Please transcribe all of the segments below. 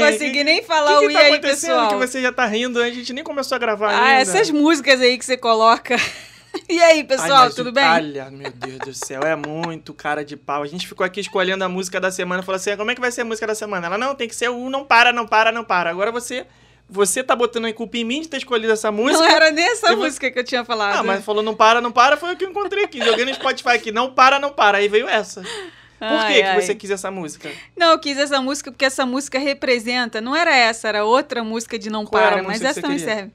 consegui nem falar O que, o que e tá aí, acontecendo pessoal. que você já tá rindo? A gente nem começou a gravar Ah, ainda. essas músicas aí que você coloca. E aí, pessoal, Ai, tudo o- bem? Olha, meu Deus do céu, é muito cara de pau. A gente ficou aqui escolhendo a música da semana. Falou assim, como é que vai ser a música da semana? Ela, não, tem que ser o não para, não para, não para. Agora você, você tá botando a culpa em mim de ter escolhido essa música. Não era nem essa música que eu tinha falado. Ah, mas falou não para, não para, foi o que eu encontrei aqui. Joguei no Spotify aqui, não para, não para. Aí veio essa. Por Ai, que, que ai. você quis essa música? Não, eu quis essa música porque essa música representa. Não era essa, era outra música de Não Qual Para, mas que essa também queria? serve.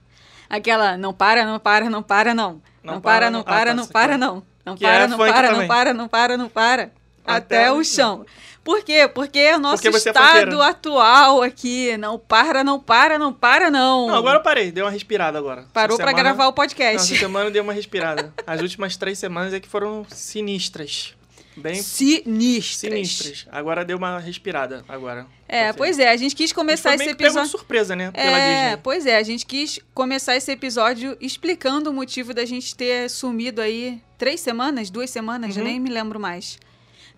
Aquela Não Para, Não Para, Não Para, Não. Não, para, não Ah, para, tá, não para, não. Não Que para, é não funk para, não para, não para, não para. Até o chão. Por quê? Porque é o nosso Porque é estado funkeira. atual aqui. Não para, não para, não para, não. Não, agora eu parei, deu uma respirada agora. Parou semana- gravar o Não, podcast. essa semana deu uma respirada. As últimas três semanas é que foram sinistras. Bem Sinistras. sinistras. Agora deu uma respirada, agora. É, pois é, a gente quis começar esse episódio. surpresa, né? Pela É, Disney. pois é, a gente quis começar esse episódio explicando o motivo da gente ter sumido aí três semanas, duas semanas, Uhum. nem me lembro mais.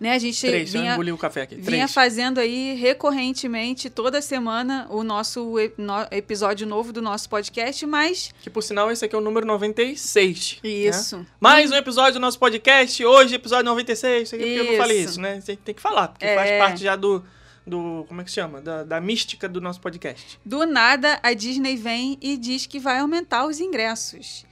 Né, a gente Três, eu vinha, engoli o café aqui. vinha Três. fazendo aí recorrentemente, toda semana, o nosso no- episódio novo do nosso podcast, mas Que por sinal, esse aqui é o número 96. né? isso. Mais um episódio do nosso podcast. Hoje, episódio 96. Isso aqui porque eu não falei Isso. isso, né? Você tem que falar, porque É. faz parte já do. do como é que se chama? Da, da mística do nosso podcast. Do nada, a Disney vem e diz que vai aumentar os ingressos.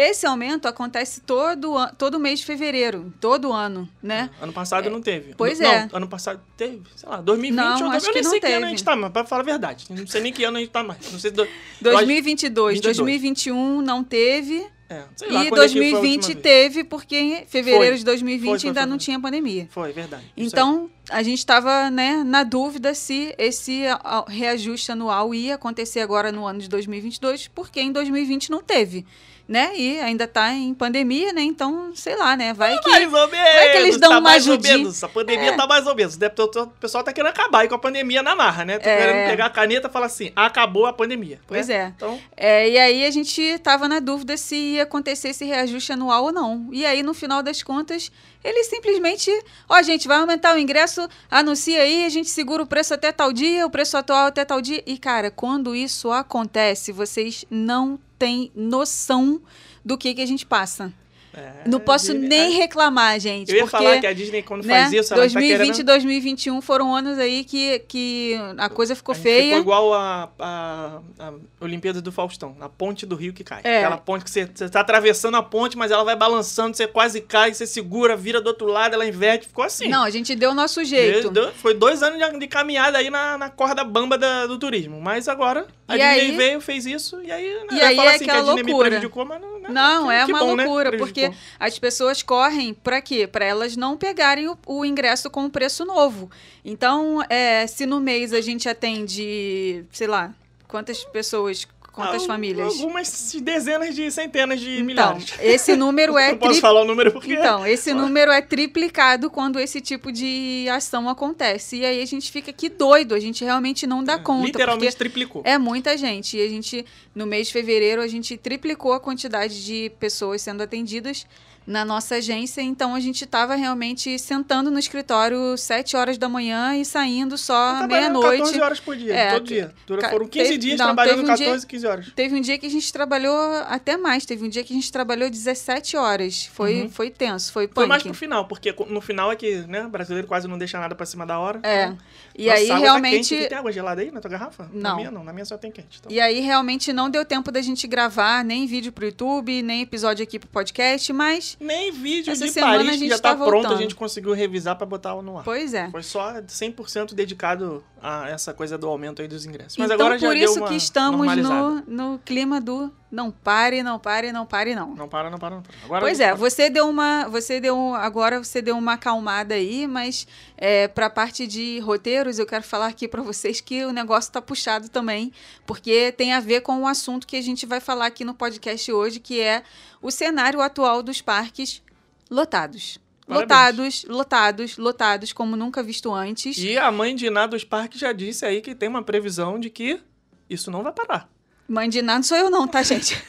Esse aumento acontece todo, todo mês de fevereiro, todo ano, né? Ano passado não teve. Pois não, é. Ano passado teve, sei lá, 2020 Não, eu, acho eu nem não sei que ano teve. a gente tá, mas pra falar a verdade. Não sei nem que ano a gente tá mais. Não sei. Do, 2022, 22. 2021 não teve. é, sei lá, e quando é que foi a 2020 última vez. teve, porque em fevereiro Foi. de 2020 Foi, foi, ainda não tinha pandemia. Foi, verdade. Então, a gente estava né, na dúvida se esse reajuste anual ia acontecer agora no ano de 2022, porque em 2020 não teve. Né? E ainda está em pandemia, né? Então, sei lá, né? Vai que. Mais ou menos. Vai que eles dão tá uma mais ou ajudinha. menos. A pandemia É. tá mais ou menos. O o pessoal tá querendo acabar aí com a pandemia na marra, né? Tá É. querendo pegar a caneta e falar assim, acabou a pandemia. Pois né? é. Então, É, e aí a gente estava na dúvida se ia acontecer esse reajuste anual ou não. E aí, no final das contas, eles simplesmente, ó, gente, vai aumentar o ingresso, anuncia aí, a gente segura o preço até tal dia, o preço atual até tal dia. E, cara, quando isso acontece, vocês não têm noção do que, que a gente passa. É, não posso nem é. reclamar, gente. Eu ia porque, falar que a Disney, quando né, faz isso, ela 2020 tá e querendo... 2021 foram anos aí que, que a coisa ficou a feia. Ficou igual a, a, a Olimpíada do Faustão, a ponte do rio que cai. É. Aquela ponte que você, você tá atravessando a ponte, mas ela vai balançando, você quase cai, você segura, vira do outro lado, ela inverte, ficou assim. Não, a gente deu o nosso jeito. Deu- foi dois anos de, de caminhada aí na, na corda bamba da- do turismo. Mas agora a E Disney aí- veio, fez isso, e aí. né, E aí é assim que a Disney me loucura. prejudicou, mas não. Né, Não, é que uma bom, né, loucura, prejudicou. porque as pessoas correm para quê? Para elas não pegarem o, o ingresso com o preço novo. Então, é, se no mês a gente atende, sei lá, quantas pessoas, quantas Ah, famílias? Algumas dezenas de centenas de Então, milhares. esse número é não posso falar o número porque. Então, esse número é triplicado quando esse tipo de ação acontece. E aí a gente fica aqui doido, a gente realmente não dá conta. literalmente triplicou. é muita gente. E a gente, no mês de fevereiro, a gente triplicou a quantidade de pessoas sendo atendidas na nossa agência. Então a gente estava realmente sentando no escritório 7 horas da manhã e saindo só meia-noite. 14 horas por dia, É, todo dia. Dura- foram 15 teve- dias não, trabalhando um dia- 14, 15 horas. Teve um dia que a gente trabalhou até mais. Teve um dia que a gente trabalhou 17 horas. Foi, Uhum. foi tenso, foi Foi punk. mais pro final, porque no final é que, né, o brasileiro quase não deixa nada pra cima da hora. É. Então, E aí Tá realmente. quente. Tem água gelada aí na tua garrafa? Na Não. minha não, na minha só tem quente. Então. E aí realmente não deu tempo da gente gravar nem vídeo pro YouTube, nem episódio aqui pro podcast, mas Nem vídeo Essa de Paris que já tá, tá pronto, a gente conseguiu revisar pra botar no ar. pois é. Foi só 100% dedicado a essa coisa do aumento aí dos ingressos. Mas então agora já por isso que estamos no, no clima do não pare, não pare, não pare não. Não para, não para, não para. Agora Pois é, você deu uma, você deu agora você deu uma acalmada aí, mas é, para a parte de roteiros eu quero falar aqui para vocês que o negócio tá puxado também, porque tem a ver com o assunto que a gente vai falar aqui no podcast hoje, que é o cenário atual dos parques lotados. Parabéns. Lotados, lotados, lotados, como nunca visto antes. E a mãe de Ná dos parques já disse aí que tem uma previsão de que isso não vai parar. Mãe de nada não sou eu não, tá, gente?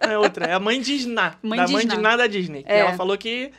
É outra, é a mãe de Sná. Mãe da de mãe Sná. de Ná da Disney. É. ela falou que,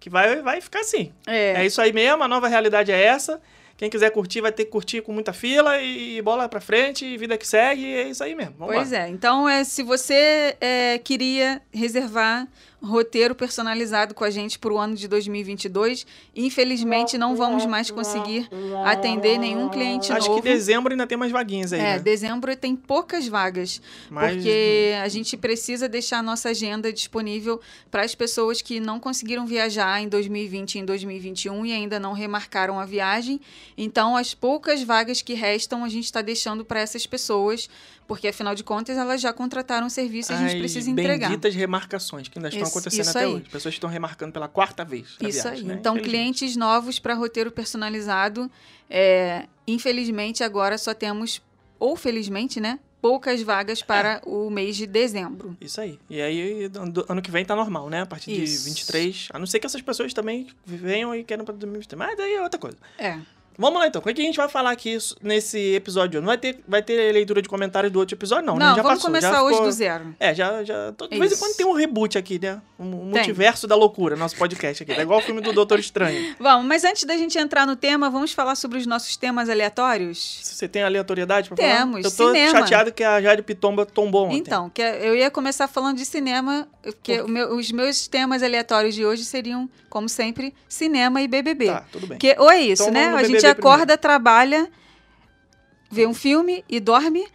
que vai, vai ficar assim. É. É isso aí mesmo, a nova realidade é essa. Quem quiser curtir vai ter que curtir com muita fila e bola pra frente, e vida que segue, é isso aí mesmo. Vamos Pois é. Então, é, se você é, queria reservar roteiro personalizado com a gente para o ano de 2022, infelizmente não vamos mais conseguir atender nenhum cliente Acho novo. que dezembro ainda tem mais vaguinhas aí, É, né? dezembro tem poucas vagas, Mas- porque a gente precisa deixar a nossa agenda disponível para as pessoas que não conseguiram viajar em 2020 e em 2021 e ainda não remarcaram a viagem. Então, as poucas vagas que restam, a gente está deixando para essas pessoas, porque afinal de contas elas já contrataram o serviço e a gente precisa entregar. benditas remarcações que ainda estão Isso- acontecendo isso até aí. hoje. Pessoas estão remarcando pela quarta vez. Isso viagem, aí. né? Então, clientes novos para roteiro personalizado, é, infelizmente agora só temos, ou felizmente, né, poucas vagas para o mês de dezembro. Isso aí. E aí, ano que vem tá normal, né? A partir Isso. de 23. A não ser que essas pessoas também venham e queiram pra 2023. Mas aí é outra coisa. É. Vamos lá então. O que que a gente vai falar aqui nesse episódio? Não vai ter, vai ter leitura de comentários do outro episódio, não. né? Não, Já vamos passou, começar já hoje ficou- do zero. É, já. já tô- de vez em quando tem um reboot aqui, né? Um multiverso da loucura, nosso podcast aqui. É igual o filme do Doutor Estranho. Vamos, mas antes da gente entrar no tema, vamos falar sobre os nossos temas aleatórios? Você tem aleatoriedade pra falar? Temos, Eu tô cinema. chateado que a Jade Pitomba tombou ontem. Então, que eu ia começar falando de cinema, porque meu- os meus temas aleatórios de hoje seriam, como sempre, cinema e BBB. Tá, tudo bem. Porque, ou é isso, Então né? A gente BBB acorda, trabalha, vê um filme e dorme.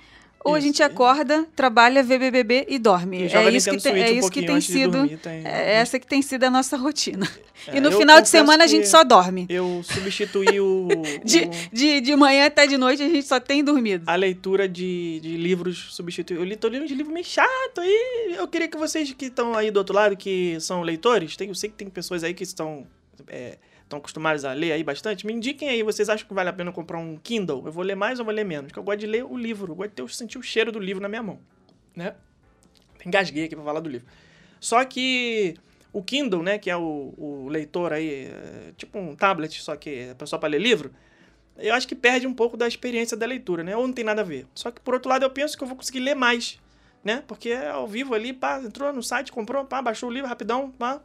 Ou a Isso. gente acorda, trabalha, vê BBB e dorme. E é isso que, tem, é um isso que tem sido. dormir, tem- é essa que tem sido a nossa rotina. É, e no final de semana a gente só dorme. Eu substituí o, De, o- de, de manhã até de noite a gente só tem dormido. a leitura de, de livros substituí. Eu li, tô lendo de livro meio chato aí. Eu queria que vocês que estão aí do outro lado, que são leitores, tem, eu sei que tem pessoas aí que estão, é, estão acostumadas a ler aí bastante. Me indiquem aí, vocês acham que vale a pena comprar um Kindle? Eu vou ler mais ou vou ler menos? Porque eu gosto de ler o livro, eu gosto de ter, sentir o cheiro do livro na minha mão, né? Engasguei aqui pra falar do livro. Só que o Kindle, né, que é o, o leitor aí, é, tipo um tablet, só que é só para ler livro, eu acho que perde um pouco da experiência da leitura, né? Ou não tem nada a ver. Só que, por outro lado, eu penso que eu vou conseguir ler mais, né? Porque é ao vivo ali, pá, entrou no site, comprou, pá, baixou o livro rapidão, pá.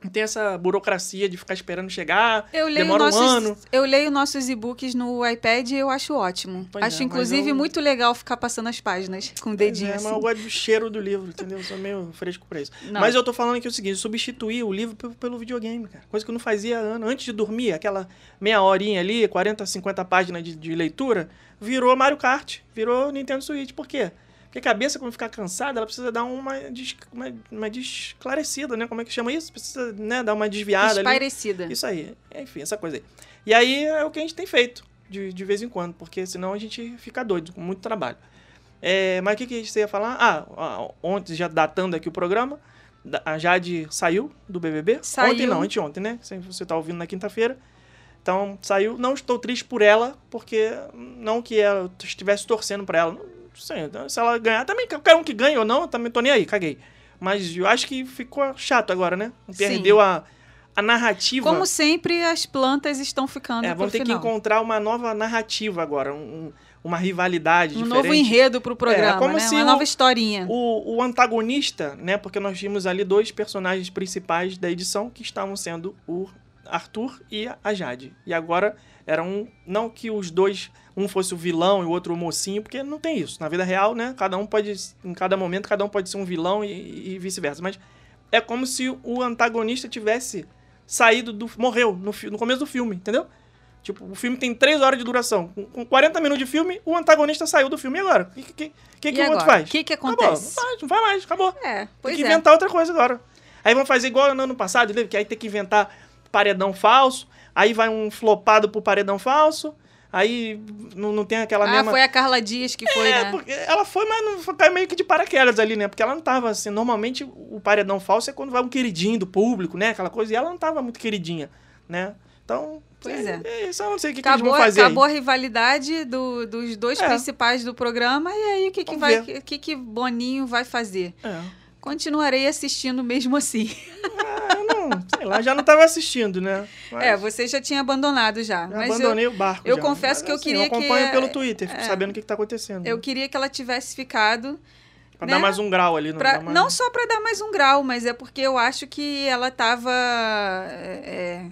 Não tem essa burocracia de ficar esperando chegar, Eu leio, demora nossos, um ano. eu leio nossos e-books no iPad e eu acho ótimo. Pois acho, é, inclusive, eu- muito legal ficar passando as páginas com o Pois dedinho é, assim. mas eu gosto do cheiro do livro, entendeu? Eu sou meio fresco pra isso. Não. Mas eu tô falando aqui o seguinte, substituir o livro pelo, pelo videogame, cara. Coisa que eu não fazia há anos. Antes de dormir, aquela meia horinha ali, 40, 50 páginas de, de leitura, virou Mario Kart, virou Nintendo Switch. Por quê? Porque a cabeça, quando ficar cansada, ela precisa dar uma, des- uma, uma desclarecida, né? Como é que chama isso? Precisa né, dar uma desviada ali. Espairecida. Isso aí, enfim, essa coisa aí. E aí é o que a gente tem feito, de, de vez em quando, porque senão a gente fica doido, com muito trabalho. É, mas o que, que você ia falar? Ah, ontem, já datando aqui o programa, a Jade saiu do BBB. Saiu. Ontem não, anteontem, né? Se Você tá ouvindo na quinta-feira. Então, saiu. Não estou triste por ela, porque não que eu estivesse torcendo pra ela. Se ela ganhar, também qualquer um que ganhe ou não, eu também tô nem aí, caguei. Mas eu acho que ficou chato agora, né? Perdeu a, a narrativa. Como sempre, as plantas estão ficando É, vamos ter que final. encontrar uma nova narrativa agora, um- uma rivalidade Um diferente. novo enredo pro programa, como né? se Uma o- nova historinha. O, o antagonista, né? Porque nós tínhamos ali dois personagens principais da edição que estavam sendo o Arthur e a Jade. E agora era um. Não que os dois. Um fosse o vilão e o outro o mocinho, porque não tem isso. Na vida real, né? Cada um pode. Em cada momento, cada um pode ser um vilão e, e vice-versa. Mas é como se o antagonista tivesse saído do. morreu no, no começo do filme, entendeu? Tipo, o filme tem 3 horas de duração. Com- Com 40 minutos de filme, o antagonista saiu do filme. E agora? O que, que, que, que, o outro faz? O que que Acabou. acontece? Não faz, não faz mais, acabou. É, Tem que é. inventar outra coisa agora. Aí vão fazer igual no ano passado? Que aí tem que inventar paredão falso. Aí vai um flopado pro paredão falso. Aí não, não tem aquela Ah, mesma. foi a Carla Dias que foi, É, né? porque ela foi, mas não foi meio que de paraquedas ali, né? Porque ela não tava assim. Normalmente o paredão falso é quando vai um queridinho do público, né? Aquela coisa. E ela não tava muito queridinha, né? Então. Pois é. Isso eu não sei o que, que Acabou, eles vão fazer. acabou aí. a rivalidade do- dos dois É. principais do programa. E aí, o que, que, Vamos vai, ver. que, que Boninho vai fazer? É. Continuarei assistindo mesmo assim. Ah, eu não, sei lá, já não tava assistindo, né? Mas É, você já tinha abandonado já. já mas eu, abandonei o barco. eu já. confesso Mas, que eu assim, queria Eu acompanho que- pelo Twitter, fico é. sabendo o que, que tá acontecendo. eu queria que ela tivesse ficado Pra né? dar mais um grau ali. No, Pra- mais- Não só pra dar mais um grau, mas é porque eu acho que ela tava. é, é,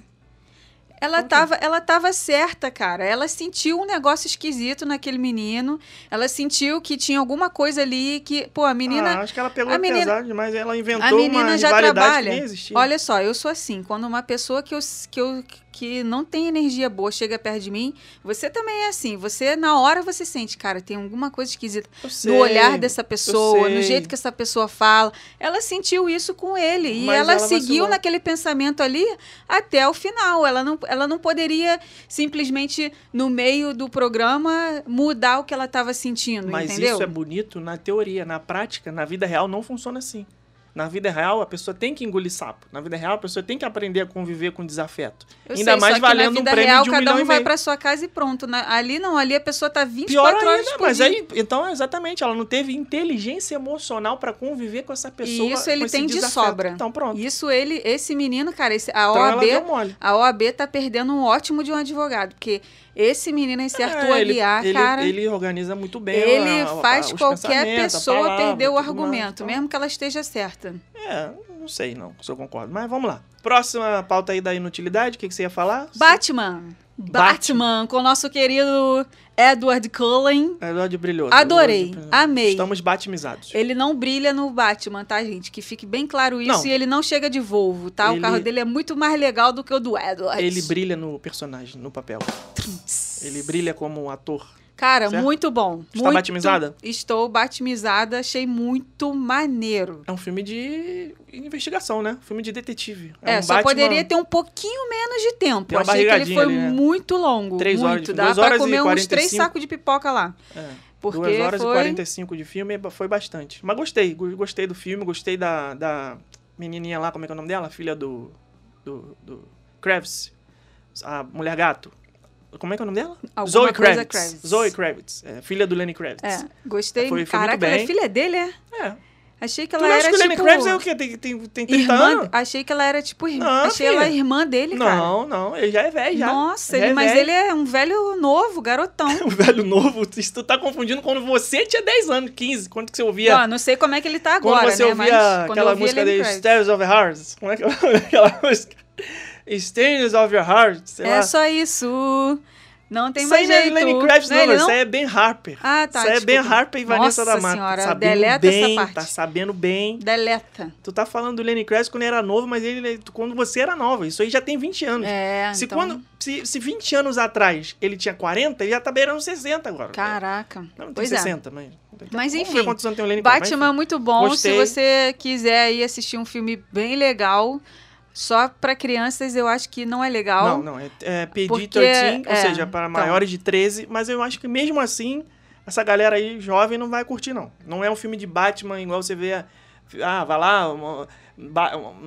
ela Como que? tava, ela tava certa, cara. Ela sentiu um negócio esquisito naquele menino. Ela sentiu que tinha alguma coisa ali que. Pô, a menina. Ah, acho que ela pegou a menina- pesado demais. Ela inventou A menina uma já trabalha. que nem existia. Olha só, eu sou assim. Quando uma pessoa que, eu, que, eu, que não tem energia boa chega perto de mim, você também é assim. Você, na hora, você sente, cara, tem alguma coisa esquisita sei, no olhar dessa pessoa, no jeito que essa pessoa fala. Ela sentiu isso com ele. E Mas ela, ela seguiu vacilou. naquele pensamento ali até o final. Ela não, ela não poderia simplesmente, no meio do programa, mudar o que ela estava sentindo, Mas entendeu? isso é bonito na teoria. Na prática, na vida real, não funciona assim. Na vida real, a pessoa tem que engolir sapo. Na vida real, a pessoa tem que aprender a conviver com desafeto. Eu Ainda sei, mais valendo um vida prêmio real, de um cada milhão um e vai meio. pra sua casa e pronto. Na- ali não, ali a pessoa tá 24 Pior horas ainda, por mas dia. aí, então, exatamente, ela não teve inteligência emocional pra conviver com essa pessoa. E isso ele tem de sobra. Então, pronto. Isso ele, esse menino, cara, esse, a Então, OAB, mole. a OAB tá perdendo um ótimo de um advogado, porque esse menino, esse Arthur É, ele, Aguiar, ele, cara, ele organiza muito bem. ele a- a- faz os qualquer a pessoa palavra, perder o tudo mais, argumento, então- mesmo que ela esteja certa. É, não sei não, se eu concordo. Mas vamos lá. Próxima pauta aí da inutilidade, o que, que você ia falar? Batman. Batman, com o nosso querido Edward Cullen. Eduardo brilhou. Adorei, Eduardo- amei. Estamos batimizados. Ele não brilha no Batman, tá, gente? Que fique bem claro isso. Não. E ele não chega de Volvo, tá? Ele- O carro dele é muito mais legal do que o do Edward. Ele brilha no personagem, no papel. Ele brilha como um ator. Cara, Certo? muito bom. Está muito... batimizada? Estou batimizada, achei muito maneiro. É um filme de investigação, né? Filme de detetive. É, um só Batman- poderia ter um pouquinho menos de tempo. Tem uma Achei que ele foi ali, né? muito longo. Três muito. horas Dá e comer uns 45. três sacos de pipoca lá. É. Porque 2 horas foi... e 45 de filme foi bastante. Mas gostei, go- gostei do filme, gostei da, da menininha lá, como é que é o nome dela? Filha do, do, do Kravitz, a Mulher Gato. Como é que é o nome dela? Alguma Zoe Kravitz. Kravitz. Zoe Kravitz, é, filha do Lenny Kravitz. É, gostei. Foi- foi muito Caraca, ela é bem. filha dele, é? É. Achei que Tu ela não era acha que o Lenny tipo... Kravitz é o quê? Tem, tem, tem 30 Irmã, anos? achei que ela era tipo irmã. Não, achei ela filha. irmã dele, cara. Não, não, ele já é velho já. Nossa, Já ele, é mas velho. ele é um velho novo, garotão. Um velho novo, isso tu tá confundindo quando você tinha 10 anos, 15, quando que você ouvia... Ó, não sei como é que ele tá Quando agora, você né? ouvia Mas quando aquela ouvia música de. Stairs of Hearts, como é que é aquela música? Stairs of Your Heart, sei É lá. só isso. Não tem isso aí mais não é jeito. Lenny Kravitz Não não, é ele, isso aí é Ben Harper. Ah, tá, Isso aí é Ben. Harper e Vanessa da Mata. senhora, sabendo deleta essa bem, parte. tá sabendo bem. Deleta. Tu tá falando do Lenny Kravitz quando ele era novo, mas ele quando você era nova. Isso aí já tem 20 anos. É, se, então... quando, se, se 20 anos atrás ele tinha 40, ele já tá beirando 60 agora. Caraca. Não, não tem pois é. 60, mas... Mas enfim, o. Batman é muito bom. Gostei. Se você quiser aí assistir um filme bem legal, só pra crianças eu acho que não é legal. Não, não, é, é PG-13, Porque, ou é, seja, para então. maiores de 13, mas eu acho que mesmo assim, essa galera aí jovem não vai curtir, não. Não é um filme de Batman igual você vê, ah, vai lá, uma,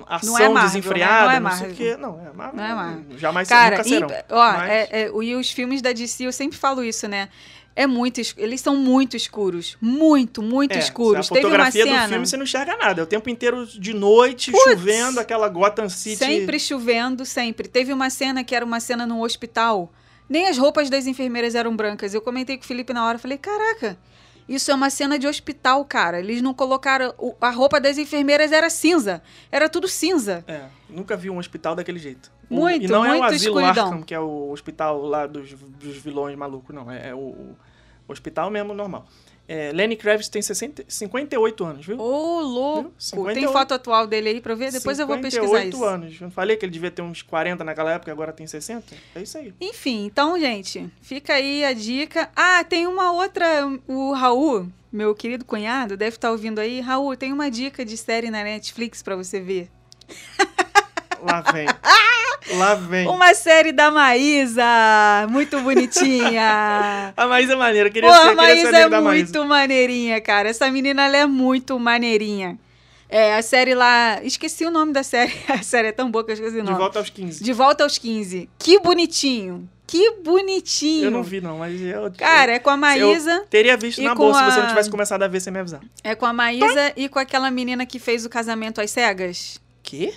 ação Não é Marvel, desenfreada, né? Não é não sei o Marvel. quê. Não, é Marvel. Não é Marvel. Jamais Cara, nunca e, serão. ó, Mas- é- é, e os filmes da DC, eu sempre falo isso, né? É muito, es- eles são muito escuros, muito, muito é, escuros. A Teve uma fotografia cena do filme você não enxerga nada. É o tempo inteiro de noite, Putz! chovendo, aquela Gotham City. sempre chovendo, sempre. Teve uma cena que era uma cena no hospital. Nem as roupas das enfermeiras eram brancas. Eu comentei com o Felipe na hora, falei, caraca, isso é uma cena de hospital, cara. Eles não colocaram o- a roupa das enfermeiras era cinza, era tudo cinza. É, nunca vi um hospital daquele jeito. O- Muito, e não é o muito Asilo escuridão. Arkham, que é o hospital lá dos, dos vilões malucos, não. É, é o, o hospital mesmo normal. É, Lenny Kravitz tem 60, 58 anos, viu? Ô, louco! Tem 58. foto atual dele aí pra ver? Depois eu vou pesquisar 58 isso. anos. Eu falei que ele devia ter uns 40 naquela época, agora tem 60. É isso aí. Enfim, então, gente, fica aí a dica. Ah, tem uma outra. O Raul, meu querido cunhado, deve estar ouvindo aí. Raul, tem uma dica de série na Netflix pra você ver. Lá vem. Lá vem. Uma série da Maísa, muito bonitinha. A Maísa é maneira. Queria Pô, ser, a Maísa é da Maísa. muito maneirinha, cara. Essa menina, ela é muito maneirinha. É, a série lá... Esqueci o nome da série. A série é tão boa que eu esqueci o De nome. volta aos 15. De Volta aos 15. Que bonitinho. Que bonitinho. Eu não vi, não, mas eu. Cara, é com a Maísa... Eu teria visto na bolsa se você a- não tivesse começado a ver sem me avisar. É com a Maísa e com aquela menina que fez o casamento às cegas. Quê?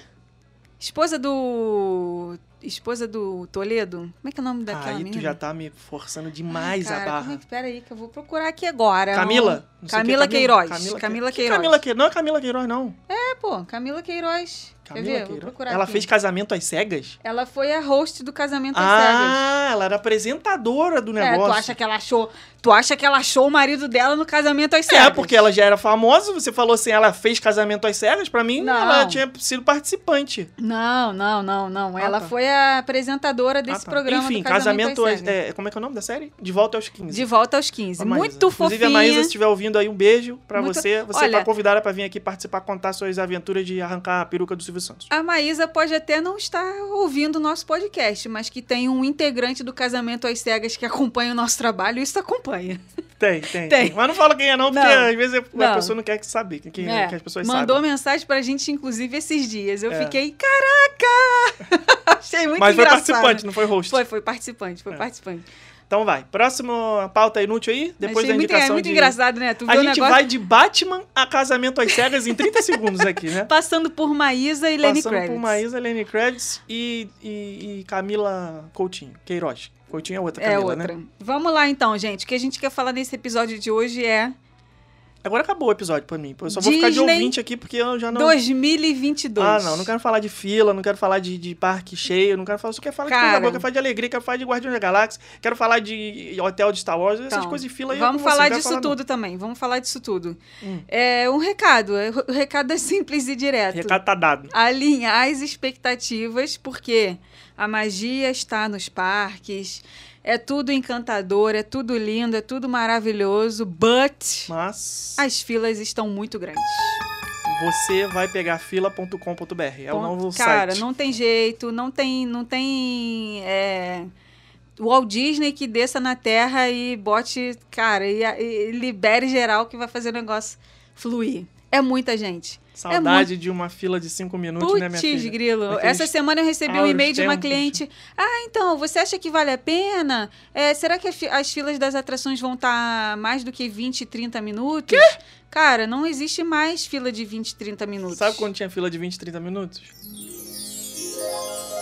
Esposa do esposa do Toledo. Como é que é o nome daquela Aí menina? tu já tá me forçando demais Ai, a cara, barra. como é que- Pera aí, que eu vou procurar aqui agora. Camila? Não sei o que, Camila Queiroz. Camila, Camila Que Queiroz. Camila Queiroz. Não é Camila Queiroz, não. É, pô, Camila Queiroz. Camila Queiroz. Ela aqui. fez casamento às cegas? Ela foi a host do Casamento às Cegas. Ah, ela era apresentadora do É, negócio. tu acha que ela achou, tu acha que ela achou o marido dela no casamento às É, cegas? porque ela já era famosa, você falou assim, ela fez casamento às cegas, pra mim Não. ela tinha sido participante. Não, não, não, não. Ah, ela tá. foi a apresentadora desse Ah, tá. programa Enfim, do Casamento, casamento, às Cegas. é, como é que é o nome da série? De volta aos 15. De volta aos 15. A Maísa. Muito fofinha. Inclusive, a Maísa, se estiver ouvindo aí, um beijo pra Muito- você. Você Olha- tá convidada pra vir aqui participar, contar suas aventuras de arrancar a peruca do Silvio Santos. A Maísa pode até não estar ouvindo o nosso podcast, mas que tem um integrante do Casamento às Cegas que acompanha o nosso trabalho, isso acompanha. Tem, tem, Tem. Mas não fala quem é não, porque Não. às vezes a Não. pessoa não quer que saber, que, É, que as pessoas Mandou saibam. mensagem pra gente, inclusive, esses dias. Eu É. fiquei, caraca! Achei muito Mas foi engraçado. participante, não foi host. Foi, foi participante, foi É. participante. Então vai. Próximo pauta inútil aí, depois da muito, indicação é muito de... engraçado, né? Tu A gente negócio vai de Batman a casamento às cegas em 30 segundos aqui, né? passando por Maísa e Lenny Passando Kravitz. por Maísa, Lenny Kravitz e, e, e Camila Coutinho. Queiroz. Coutinho é outra É Camila, outra. né? Vamos lá, então, gente. O que a gente quer falar nesse episódio de hoje é Agora acabou o episódio pra mim. Eu só vou ficar de Disney ouvinte aqui porque eu já não... 2022. Ah, não. Não quero falar de fila, não quero falar de, de parque cheio, não quero falar... Só quero falar de coisa Cara. boa, quero falar de alegria, quero falar de Guardiões da Galáxia, quero falar de hotel de Star Wars, essas Então, coisas de fila aí. eu Vamos você, falar não disso falar, não. tudo também. Vamos falar disso tudo. Hum. É um recado. é- O recado é simples e direto. Recado tá dado. Alinhar as expectativas, porque a magia está nos parques. É tudo encantador, é tudo lindo, é tudo maravilhoso, but Mas as filas estão muito grandes. você vai pegar fila.com.br. É o Ponto. novo Cara, site. não tem jeito, não tem, não tem é, Walt Disney que desça na Terra e bote, cara, e, e libere geral que vai fazer o negócio fluir. É muita gente. Saudade de uma fila de cinco minutos, né, minha filha? grilo. Daqueles Essa semana eu recebi um e-mail de uma cliente. Ah, então, você acha que vale a pena? É, será que as filas das atrações vão estar mais do que 20, 30 minutos? Cara, não existe mais fila de 20, 30 minutos. Sabe quando tinha fila de 20, 30 minutos?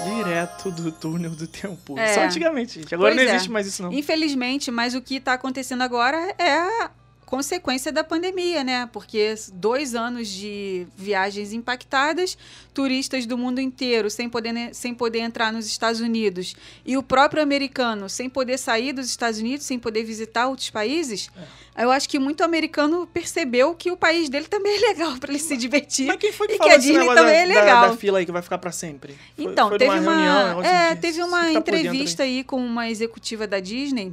Direto do túnel do tempo. É. Só antigamente, gente. Agora Pois não é. existe mais isso, não. Infelizmente, mas o que está acontecendo agora é consequência da pandemia, né? Porque dois anos de viagens impactadas, turistas do mundo inteiro sem poder, sem poder entrar nos Estados Unidos e o próprio americano sem poder sair dos Estados Unidos, sem poder visitar outros países. É. Eu acho que muito americano percebeu que o país dele também é legal para ele se divertir. Mas quem foi que E que a Disney também da, é da- legal. Da, fila aí que vai ficar pra sempre? Foi- Então, foi teve uma, reunião, negócio é, teve uma tá entrevista aí com uma executiva da Disney,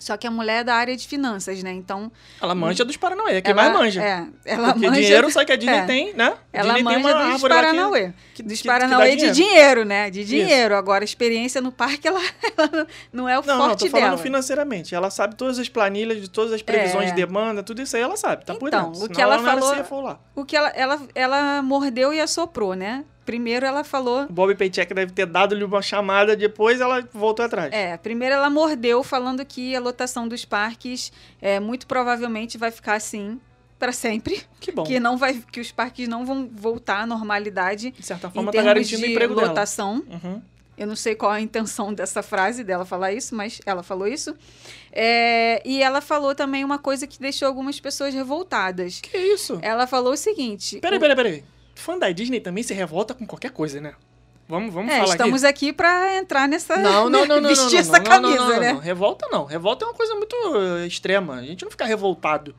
só que a mulher é da área de finanças, né? Então, Ela manja dos Paranauê, quem ela, mais manja. É, ela Porque manja, dinheiro só que a Disney é. tem, né? ela Disney tem manja uma dos lá que- Paranauê. que- dos que- que Paranauê de dinheiro, né? De dinheiro. Agora, a experiência no parque, ela, ela não é o Não, não, forte tô falando dela. financeiramente. Ela sabe todas as planilhas de todas as previsões É. de demanda, tudo isso aí ela sabe, tá por Então, dentro. o Senão que ela não era falou- lá. O que ela, ela, ela mordeu e assoprou, né? Primeiro ela falou O Bob Paycheck deve ter dado-lhe uma chamada, depois ela voltou atrás. É, primeiro ela mordeu falando que a lotação dos parques é, muito provavelmente vai ficar assim para sempre, Que bom. que não vai, que os parques não vão voltar à normalidade De certa em forma, tá termos garantindo o de emprego dela. lotação. Uhum. Eu não sei qual a intenção dessa frase dela falar isso, mas ela falou isso. É, e ela falou também uma coisa que deixou algumas pessoas revoltadas. Que isso? Ela falou o seguinte: Peraí, o- peraí, peraí. Fã da Disney também se revolta com qualquer coisa, né? Vamos, vamos é, falar estamos aqui para entrar nessa aqui. Não, não, não, não, vestir não, não, essa não, camisa, não, não, né? não. Revolta não. Revolta é uma coisa muito uh, extrema. A gente não fica revoltado.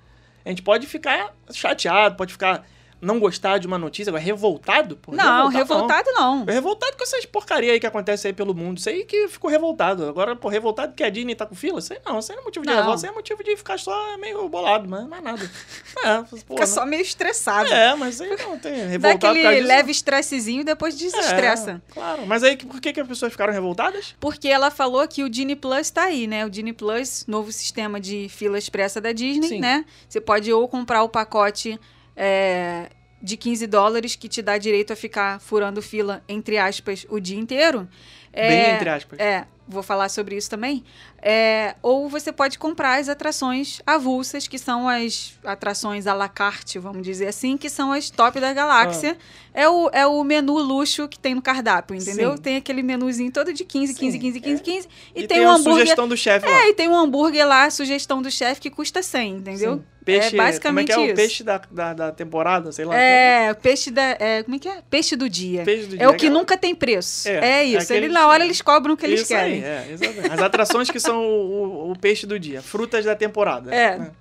A gente pode ficar chateado, pode ficar não gostar de uma notícia, agora revoltado? Pô, Não, revoltado não. É revoltado com essas porcaria aí que acontece aí pelo mundo. Isso aí que ficou revoltado. Agora, pô, revoltado que a Disney tá com fila? Isso aí não. Isso aí não é motivo de Não. revolta. Isso aí é motivo de ficar só meio bolado, mas mais nada. É, pô, Fica só meio estressado. É, mas aí não tem. Dá Revoltado causa aquele leve estressezinho e depois desestressa. É, claro. Mas aí, por que, que as pessoas ficaram revoltadas? Porque ela falou que o Disney Plus tá aí, né? O Disney Plus, novo sistema de fila expressa da Disney, Sim. né? Você pode ou comprar o pacote é, de 15 dólares que te dá direito a ficar furando fila, entre aspas, o dia inteiro. É, Bem entre aspas. É, vou falar sobre isso também. É, ou você pode comprar as atrações avulsas, que são as atrações à la carte, vamos dizer assim, que são as top da galáxia. É, o, é o menu luxo que tem no cardápio, entendeu? Sim. Tem aquele menuzinho todo de 15, 15, Sim, 15, 15, 15. E, E, tem, tem, um a hambúrguer. sugestão do chefe lá. É, e tem um hambúrguer lá, sugestão do chefe, que custa 100, entendeu? Sim. Peixe, é basicamente como é que é o peixe da, da, da temporada, sei lá. É, peixe da. é, como é que é? Peixe do dia. Peixe do É dia, o que aquela- nunca tem preço. É, É, é isso. aqueles- Ele, na hora eles cobram o que eles Isso querem. Aí, é, exatamente. As atrações que são o, o- o peixe do dia, frutas da temporada. É. né?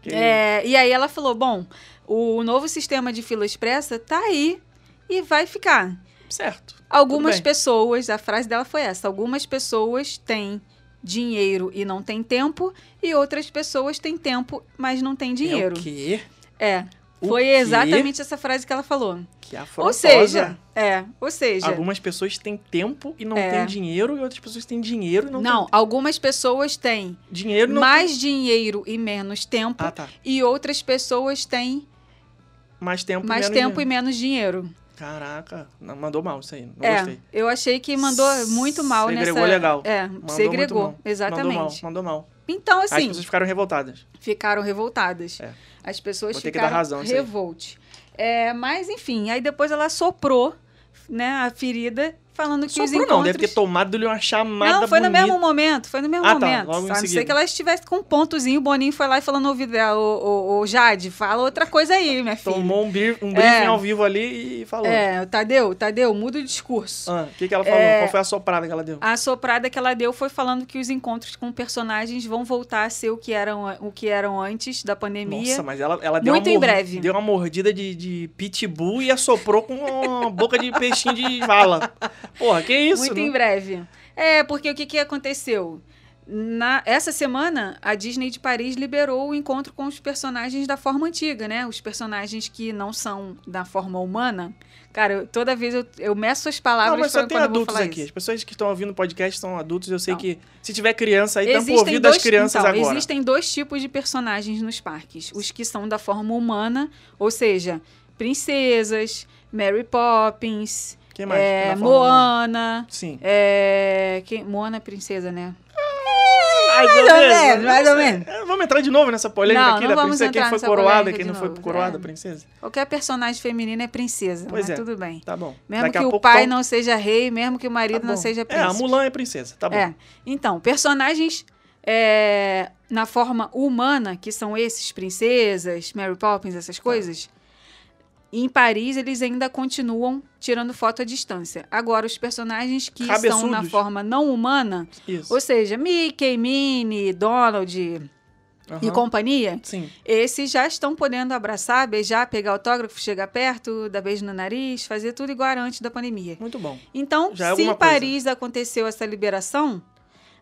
Que- É, e aí ela falou: bom, o novo sistema de fila expressa tá aí e vai ficar. Certo. Algumas pessoas, a frase dela foi essa: algumas pessoas têm dinheiro e não têm tempo, e outras pessoas têm tempo, mas não têm dinheiro. É o quê? É. Foi quê? exatamente essa frase que ela falou. Que Ou afrontosa. seja, é, ou seja, Algumas pessoas têm tempo e não É. têm dinheiro, e outras pessoas têm dinheiro e não, não, têm algumas pessoas têm dinheiro mais dinheiro e menos tempo. Ah, tá. e outras pessoas têm Mais tempo mais menos tempo e menos dinheiro. Caraca, mandou mal isso aí. Não é, gostei. eu achei que mandou muito mal Segregou nessa. legal. É, Mandou segregou, exatamente. Mandou mal, mandou mal. Então, As assim, pessoas ficaram revoltadas. ficaram revoltadas. É. As pessoas Vou ficaram razão revolte. É, mas, enfim, aí depois ela soprou né, a ferida, falando que os encontros... não, deve ter tomado-lhe uma chamada Não, foi no bonita. mesmo momento, foi no mesmo Ah, tá, momento. logo em a não ser seguida. que ela estivesse com um pontozinho, o Boninho foi lá e falou no ouvido dela, ô, ô, ô, Jade, fala outra coisa aí, minha filha. Tomou um, bri- um briefing É. ao vivo ali e falou. É, Tadeu, Tadeu, muda o discurso. Ah, O que, que ela falou? É. Qual foi a soprada que ela deu? A soprada que ela deu foi falando que os encontros com personagens vão voltar a ser o que eram, o que eram antes da pandemia. Nossa, mas ela, ela deu Muito uma em breve. Deu uma mordida de, de pitbull e assoprou com uma boca de peixinho de vala. Porra, que isso? Muito não- em breve. É, porque o que, que aconteceu? Na, essa semana, a Disney de Paris liberou o encontro com os personagens da forma antiga, né? Os personagens que não são da forma humana. Cara, eu- toda vez eu, eu meço as palavras Não, mas só tem adultos aqui. As isso. pessoas que estão ouvindo o podcast são adultos. Eu sei Não. que se tiver criança aí, tampa o Existem ouvido das crianças então, agora. existem dois tipos de personagens nos parques. Os que são da forma humana, ou seja, princesas, Mary Poppins, Quem mais? é, humana? Moana, Sim. é, quem, Moana é princesa, né? Mais ou menos, mais ou menos. É, Vamos entrar de novo nessa polêmica Não, aqui não da vamos princesa. Quem entrar foi coroada, quem não foi coroada, é. princesa. Qualquer personagem feminino é princesa, Pois mas é. tudo bem. Tá bom. Mesmo Daqui que o pai fal- não seja rei, mesmo que o Tá marido não bom. seja É, príncipe. a Mulan é princesa, tá bom. É. Então, personagens é, na forma humana, que são esses, princesas, Mary Poppins, essas Tá. Coisas, em Paris eles ainda continuam tirando foto à distância. Agora, os personagens que estão na forma não humana, Isso. ou seja, Mickey, Minnie, Donald e Aham. companhia, Sim. esses já estão podendo abraçar, beijar, pegar autógrafo, chegar perto, dar beijo no nariz, fazer tudo igual antes da pandemia. Muito bom. Então, Já é se alguma em Paris aconteceu essa liberação,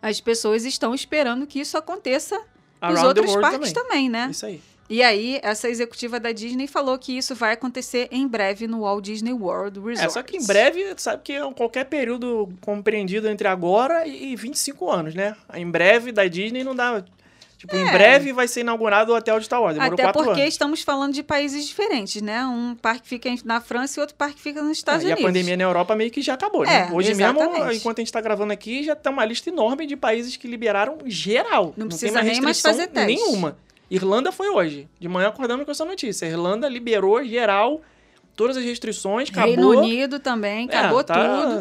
as pessoas estão esperando que isso aconteça nos Around the outros parques também. também, né? Isso aí. E aí, essa executiva da Disney falou que isso vai acontecer em breve no Walt Disney World Resort. É, só que em breve, sabe que é qualquer período compreendido entre agora e 25 anos, né? Em breve da Disney não dá. Tipo, em É. breve vai ser inaugurado o Hotel de Star Wars. Demorou Até porque anos. estamos falando de países diferentes, né? Um parque fica em- na França e outro parque fica nos Estados Ah, e a Unidos. pandemia na Europa meio que já acabou, né? É, Hoje mesmo, exatamente. enquanto a gente tá gravando aqui, já tem uma lista enorme de países que liberaram geral. Não tem precisa nem mais fazer teste. Nenhuma. Irlanda foi hoje. De manhã acordamos com essa notícia. A Irlanda liberou geral todas as restrições, acabou. Reino Unido também, É, acabou tá-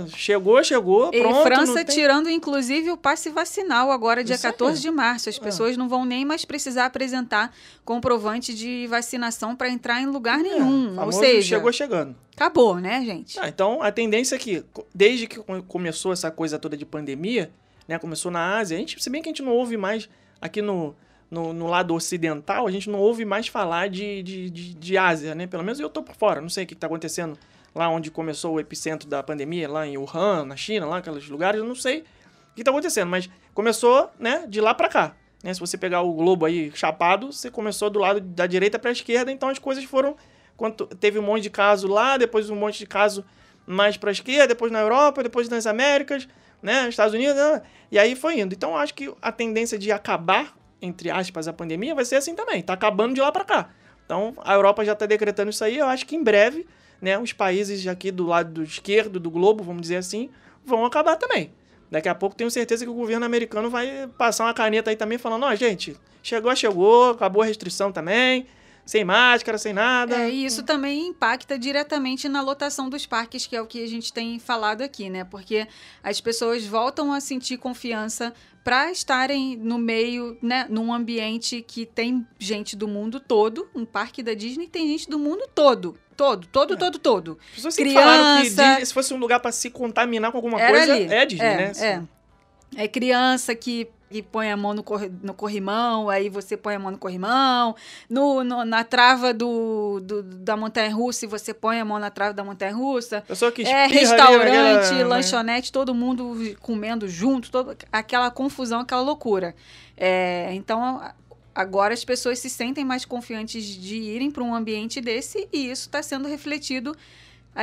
tudo. Chegou, chegou, E pronto. França não tem- tirando, inclusive, o passe vacinal agora, dia Isso aí. 14 de março. As É. pessoas não vão nem mais precisar apresentar comprovante de vacinação para entrar em lugar É, nenhum. Ou seja, chegou chegando. acabou, né, gente? Ah, então, a tendência é que, desde que co- começou essa coisa toda de pandemia, né, começou na Ásia, a gente, se bem que a gente não ouve mais aqui no, no, no lado ocidental, a gente não ouve mais falar de, de, de, de Ásia, né? Pelo menos eu tô por fora, não sei o que está acontecendo lá onde começou o epicentro da pandemia, lá em Wuhan, na China, lá aqueles lugares, eu não sei o que está acontecendo, mas começou, né, de lá para cá. Né? Se você pegar o globo aí chapado, você começou do lado da direita para a esquerda, então as coisas foram quando teve um monte de caso lá, depois um monte de caso mais para a esquerda, depois na Europa, depois nas Américas, né, Estados Unidos, né, e aí foi indo. Então acho que a tendência de acabar, entre aspas, a pandemia vai ser assim também, tá acabando de lá para cá. Então a Europa já está decretando isso aí, eu acho que em breve, né, os países aqui do lado do esquerdo do globo, vamos dizer assim, vão acabar também. Daqui a pouco tenho certeza que o governo americano vai passar uma caneta aí também falando, ó, gente, chegou, chegou, acabou a restrição também, sem máscara, sem nada. É, e isso também impacta diretamente na lotação dos parques, que é o que a gente tem falado aqui, né? Porque as pessoas voltam a sentir confiança para estarem no meio, né, num ambiente que tem gente do mundo todo, um parque da Disney tem gente do mundo todo, todo, todo, É. todo, todo. As pessoas sempre falaram que Criança. Disney, se fosse um lugar pra se contaminar com alguma coisa, ali. é Disney, é, né? É. É criança que, que põe a mão no, corri- no corrimão, aí você põe a mão no corrimão. No, no- na trava do, do- da montanha-russa, e você põe a mão na trava da montanha-russa. Pessoa que É, ali restaurante, né? lanchonete, todo mundo comendo junto, toda aquela confusão, aquela loucura. É, então, agora as pessoas se sentem mais confiantes de irem para um ambiente desse e isso está sendo refletido,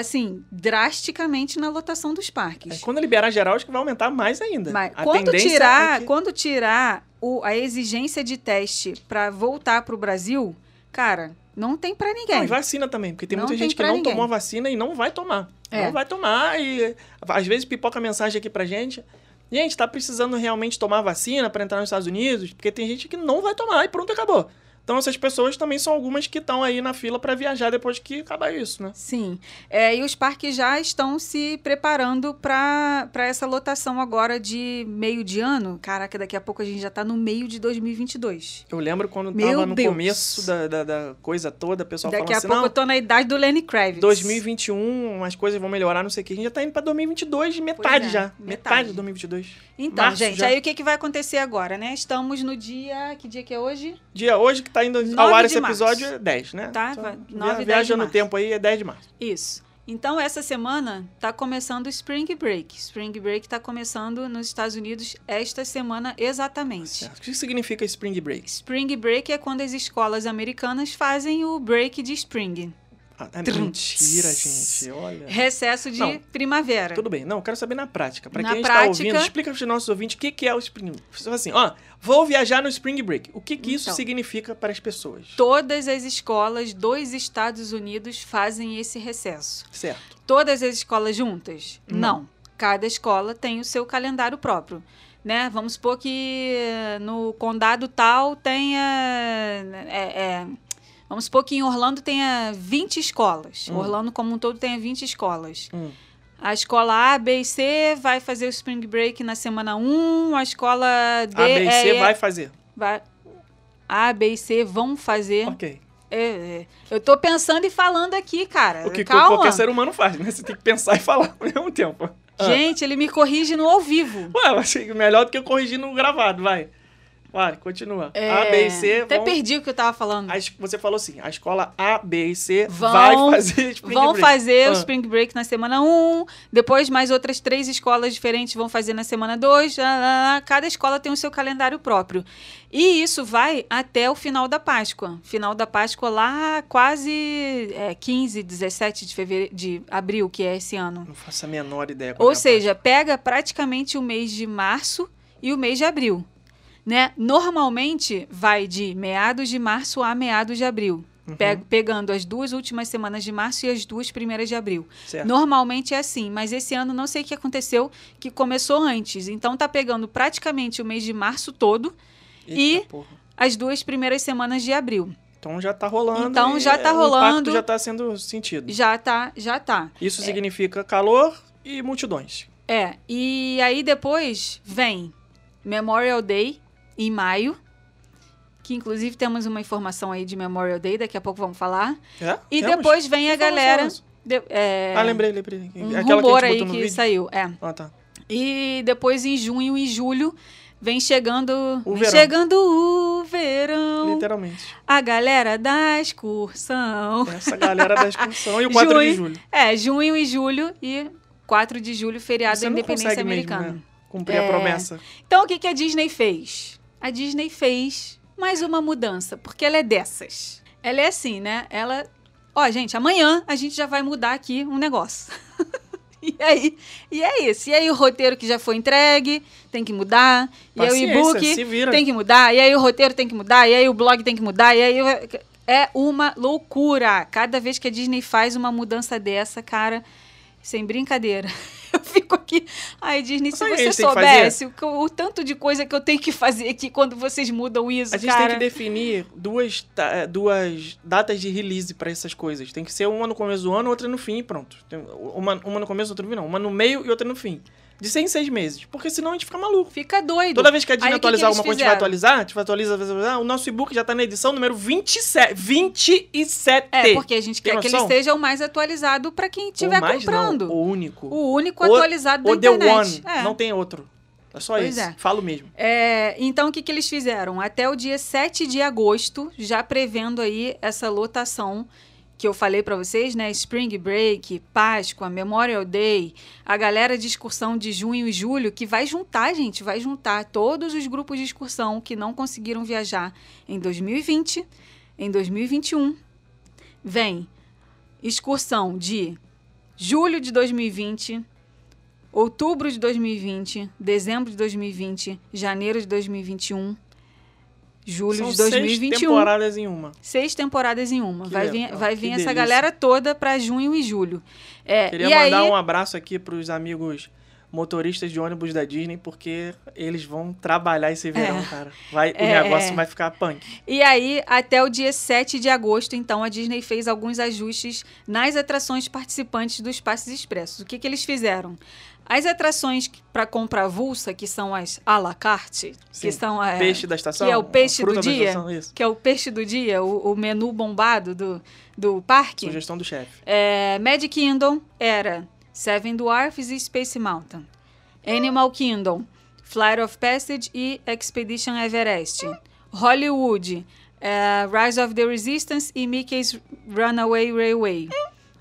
assim, drasticamente na lotação dos parques. É, quando liberar geral, acho que vai aumentar mais ainda. Mas A quando tendência tirar, é que- quando tirar o- a exigência de teste para voltar para o Brasil, cara, não tem para ninguém. Não, e vacina também, porque tem Não muita tem gente que não ninguém. tomou a vacina e não vai tomar. É. Não vai tomar e às vezes pipoca mensagem aqui pra gente. Gente, tá precisando realmente tomar vacina pra entrar nos Estados Unidos? Porque tem gente que não vai tomar e pronto, acabou. Então essas pessoas também são algumas que estão aí na fila pra viajar depois que acabar isso, né? Sim. É, e os parques já estão se preparando para essa lotação agora de meio de ano. Caraca, daqui a pouco a gente já está no meio de 2022. Eu lembro quando Meu tava no Deus. começo da, da, da coisa toda, o pessoal Daqui falando a assim, pouco não, eu tô na idade do Lenny Kravitz. 2021, as coisas vão melhorar, não sei o que. A gente já tá indo pra 2022, metade é, já. metade. Metade de 2022. Então, Março gente, já. aí o que, que vai acontecer agora, né? Estamos no dia. Que dia que é hoje? Dia hoje que tá indo ao 9 ar esse março. episódio é 10, né? Tá, via- 9 e 10 de Viaja no tempo aí, é 10 de março. Isso. Então, essa semana tá começando o Spring Break. Spring Break tá começando nos Estados Unidos esta semana exatamente. Certo. O que significa Spring Break? Spring Break é quando as escolas americanas fazem o break de spring. Ah, é mentira, gente. Olha. Recesso de Não. primavera. Tudo bem. Não, quero saber na prática. Pra Na quem prática- está ouvindo, explica para os nossos ouvintes o que, que é o Spring Break. Assim, ó, vou viajar no Spring Break. O que, que isso Então. significa para as pessoas? Todas as escolas dos Estados Unidos fazem esse recesso. Certo. Todas as escolas juntas? Não. Não. Cada escola tem o seu calendário próprio. Né? Vamos supor que no condado tal tenha. é, é, vamos supor que em Orlando tenha 20 escolas. Hum. Orlando, como um todo, tenha 20 escolas. Hum. A escola A, B e C vai fazer o Spring Break na semana 1. A escola D. A, B e C é- vai fazer. vai- A, B e C vão fazer. Ok. É, é. Eu tô pensando e falando aqui, cara. O que Calma. qualquer ser humano faz, né? Você tem que pensar e falar ao mesmo tempo. Ah. Gente, ele me corrige no ao vivo. Ué, eu achei melhor do que eu corrigir no gravado, vai. Vai, continua. A, B e C É, Até vão... perdi o que eu tava falando. Você falou assim, a escola A, B e C Vão- vai fazer Spring vão Break. fazer o Ah. Spring Break na semana 1, depois mais outras três escolas diferentes vão fazer na semana 2. Cada escola tem o seu calendário próprio. E isso vai até o final da Páscoa. Final da Páscoa lá quase é, 15, 17 de, fevereiro, de abril, que é esse ano. Não faço a menor ideia. Ou é seja, pega praticamente o mês de março e o mês de abril. Né? Normalmente vai de meados de março a meados de abril. Uhum. Pe- pegando as duas últimas semanas de março e as duas primeiras de abril. Certo. Normalmente é assim, mas esse ano não sei o que aconteceu, que começou antes. Então tá pegando praticamente o mês de março todo, Eita, e- porra. as duas primeiras semanas de abril. Então já tá rolando. Então já tá O rolando. impacto já tá sendo sentido. Já tá, já tá. Isso significa calor e multidões. É, e aí depois vem Memorial Day em maio, que inclusive temos uma informação aí de Memorial Day, daqui a pouco vamos falar. É? E Temos? depois vem a Que informação galera. de- é, Ah, lembrei, lembrei. Um Aquela rumor que a aí que vídeo. saiu, é. Ah, tá. E depois em junho e julho vem chegando, O vem verão. chegando o verão. Literalmente. A galera da excursão. Essa galera da excursão e o 4 de Junho. julho. É, junho e julho e 4 de julho, feriado Você da independência consegue mesmo, americana. né? Cumprir a É. promessa. Então, o que, que a Disney fez? A Disney fez mais uma mudança, porque ela é dessas. Ela é assim, né? Ela. Ó, gente, amanhã a gente já vai mudar aqui um negócio. e aí, e é isso. E aí o roteiro que já foi entregue tem que mudar. E aí o Paciência, e-book tem que mudar. E aí o roteiro tem que mudar. E aí o blog tem que mudar. E aí é uma loucura. Cada vez que a Disney faz uma mudança dessa, cara, sem brincadeira. Fico aqui. Ai, Disney, se você soubesse o, o tanto de coisa que eu tenho que fazer aqui quando vocês mudam isso, A gente cara. tem que definir duas, eh, duas datas de release pra essas coisas. Tem que ser uma no começo do ano, outra no fim e pronto. Uma, uma no começo, outra no fim, não. Uma no meio e outra no fim. De seis em seis meses. Porque senão a gente fica maluco. Fica doido. Toda vez que a Disney Aí, o que que atualizar alguma coisa, a gente vai atualizar, a gente vai atualizar, atualizar, o nosso e-book já tá na edição número 27. 27! É, porque a gente Tem quer que ele noção? esteja o mais atualizado para quem estiver comprando. Não, o único. O único O- atualizado da O The internet. One. É. Não tem outro. É só Pois esse. é. Falo mesmo. É, então, o que, que eles fizeram? Até o dia 7 de agosto, já prevendo aí essa lotação que eu falei pra vocês, né? Spring Break, Páscoa, Memorial Day, a galera de excursão de junho e julho, que vai juntar, gente, vai juntar todos os grupos de excursão que não conseguiram viajar em 2020, em 2021. Vem excursão de julho de 2020, outubro de 2020, dezembro de 2020, janeiro de 2021, julho São de seis 2021. temporadas em uma. Seis temporadas em uma. Que vai legal, vir, vai vir essa delícia. galera toda para junho e julho. É, Queria mandar aí, um abraço aqui pros amigos motoristas de ônibus da Disney, porque eles vão trabalhar esse verão, É. cara. Vai, o É, negócio é. vai ficar punk. E aí, até o dia 7 de agosto, então, a Disney fez alguns ajustes nas atrações participantes dos Passes Expressos. O que, que eles fizeram? As atrações para compra avulsa, que são as à la carte, Sim. que são é, Peixe da estação. que é o peixe do dia, estação, que é o peixe do dia, o, o menu bombado do, do parque. Sugestão do chefe. É, Magic Kingdom era Seven Dwarfs e Space Mountain. Animal Kingdom, Flight of Passage e Expedition Everest. Hollywood, é, Rise of the Resistance e Mickey's Runaway Railway.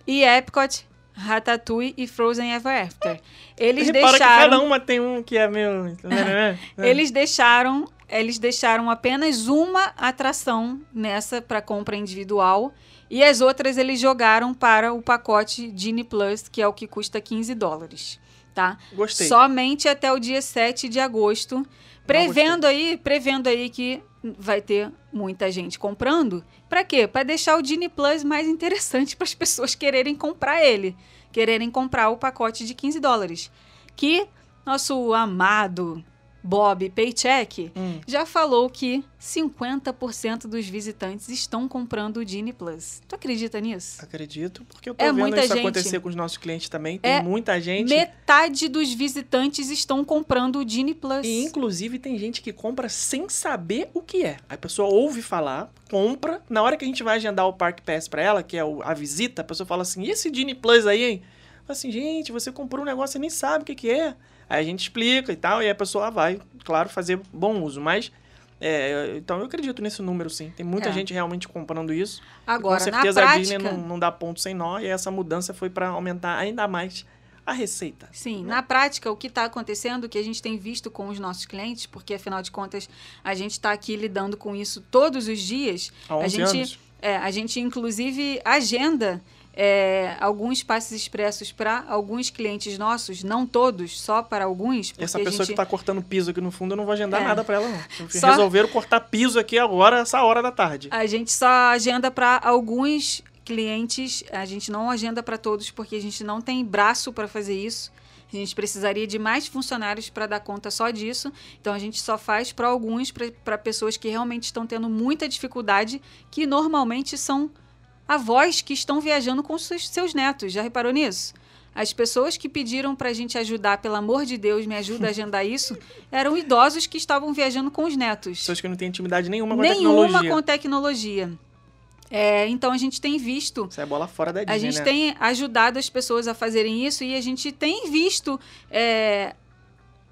E Epcot, Ratatouille e Frozen Ever After. Eles Repara que deixaram... cada uma tem um que é meio... né? Eles deixaram, eles deixaram apenas uma atração nessa para compra individual e as outras eles jogaram para o pacote Genie Plus, que é o que custa 15 dólares, tá? Gostei. Somente até o dia 7 de agosto, prevendo aí, prevendo aí que vai ter muita gente comprando. Para quê? Para deixar o Genie Plus mais interessante para as pessoas quererem comprar ele, quererem comprar o pacote de 15 dólares, que nosso amado Bob Paycheck Hum. já falou que 50% dos visitantes estão comprando o Genie Plus. Tu acredita nisso? Acredito, porque eu tô É vendo isso gente. acontecer com os nossos clientes também. Tem É muita gente. Metade dos visitantes estão comprando o Genie Plus. E inclusive tem gente que compra sem saber o que é. A pessoa ouve falar, compra. Na hora que a gente vai agendar o Park Pass pra ela, que é a visita, a pessoa fala assim: e esse Genie Plus aí, hein? Fala assim, gente, você comprou um negócio e nem sabe o que, que é. Aí a gente explica e tal, e a pessoa vai, claro, fazer bom uso. Mas, é, então eu acredito nesse número sim. Tem muita É. gente realmente comprando isso. E Agora, com certeza na a prática, Disney não, não dá ponto sem nó, e essa mudança foi pra aumentar ainda mais a receita. Sim, na prática, o que está acontecendo, o que a gente tem visto com os nossos clientes, porque afinal de contas a gente está aqui lidando com isso todos os dias. Há 11 a gente, anos. É, a gente inclusive agenda é, alguns passes expressos para alguns clientes nossos, não todos, só para alguns. Essa pessoa gente, que tá cortando piso aqui no fundo, eu não vou agendar É. nada pra ela, não. Só- Resolveram cortar piso aqui agora, essa hora da tarde. A gente só agenda para alguns clientes, a gente não agenda para todos porque a gente não tem braço para fazer isso. A gente precisaria de mais funcionários para dar conta só disso. Então a gente só faz para alguns, para pessoas que realmente estão tendo muita dificuldade, que normalmente são avós que estão viajando com seus, seus netos. Já reparou nisso? As pessoas que pediram para a gente ajudar, pelo amor de Deus, me ajuda a agendar isso, eram idosos que estavam viajando com os netos Pessoas que não têm intimidade nenhuma com a nenhuma tecnologia. com tecnologia. É, então a gente tem visto, Isso é bola fora da Disney, a gente né? tem ajudado as pessoas a fazerem isso e a gente tem visto é,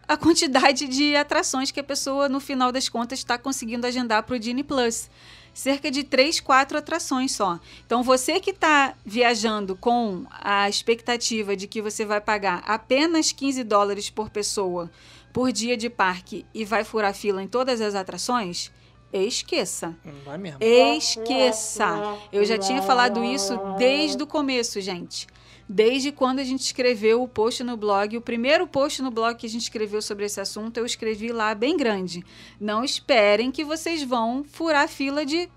a quantidade de atrações que a pessoa, no final das contas, está conseguindo agendar para o Disney Plus. Cerca de três, quatro atrações só. Então, você que está viajando com a expectativa de que você vai pagar apenas 15 dólares por pessoa por dia de parque e vai furar fila em todas as atrações, esqueça. Não vai mesmo. Esqueça. Eu já tinha falado isso desde o começo, gente. Desde quando a gente escreveu o post no blog, o primeiro post no blog que a gente escreveu sobre esse assunto, eu escrevi lá bem grande. Não esperem que vocês vão furar fila de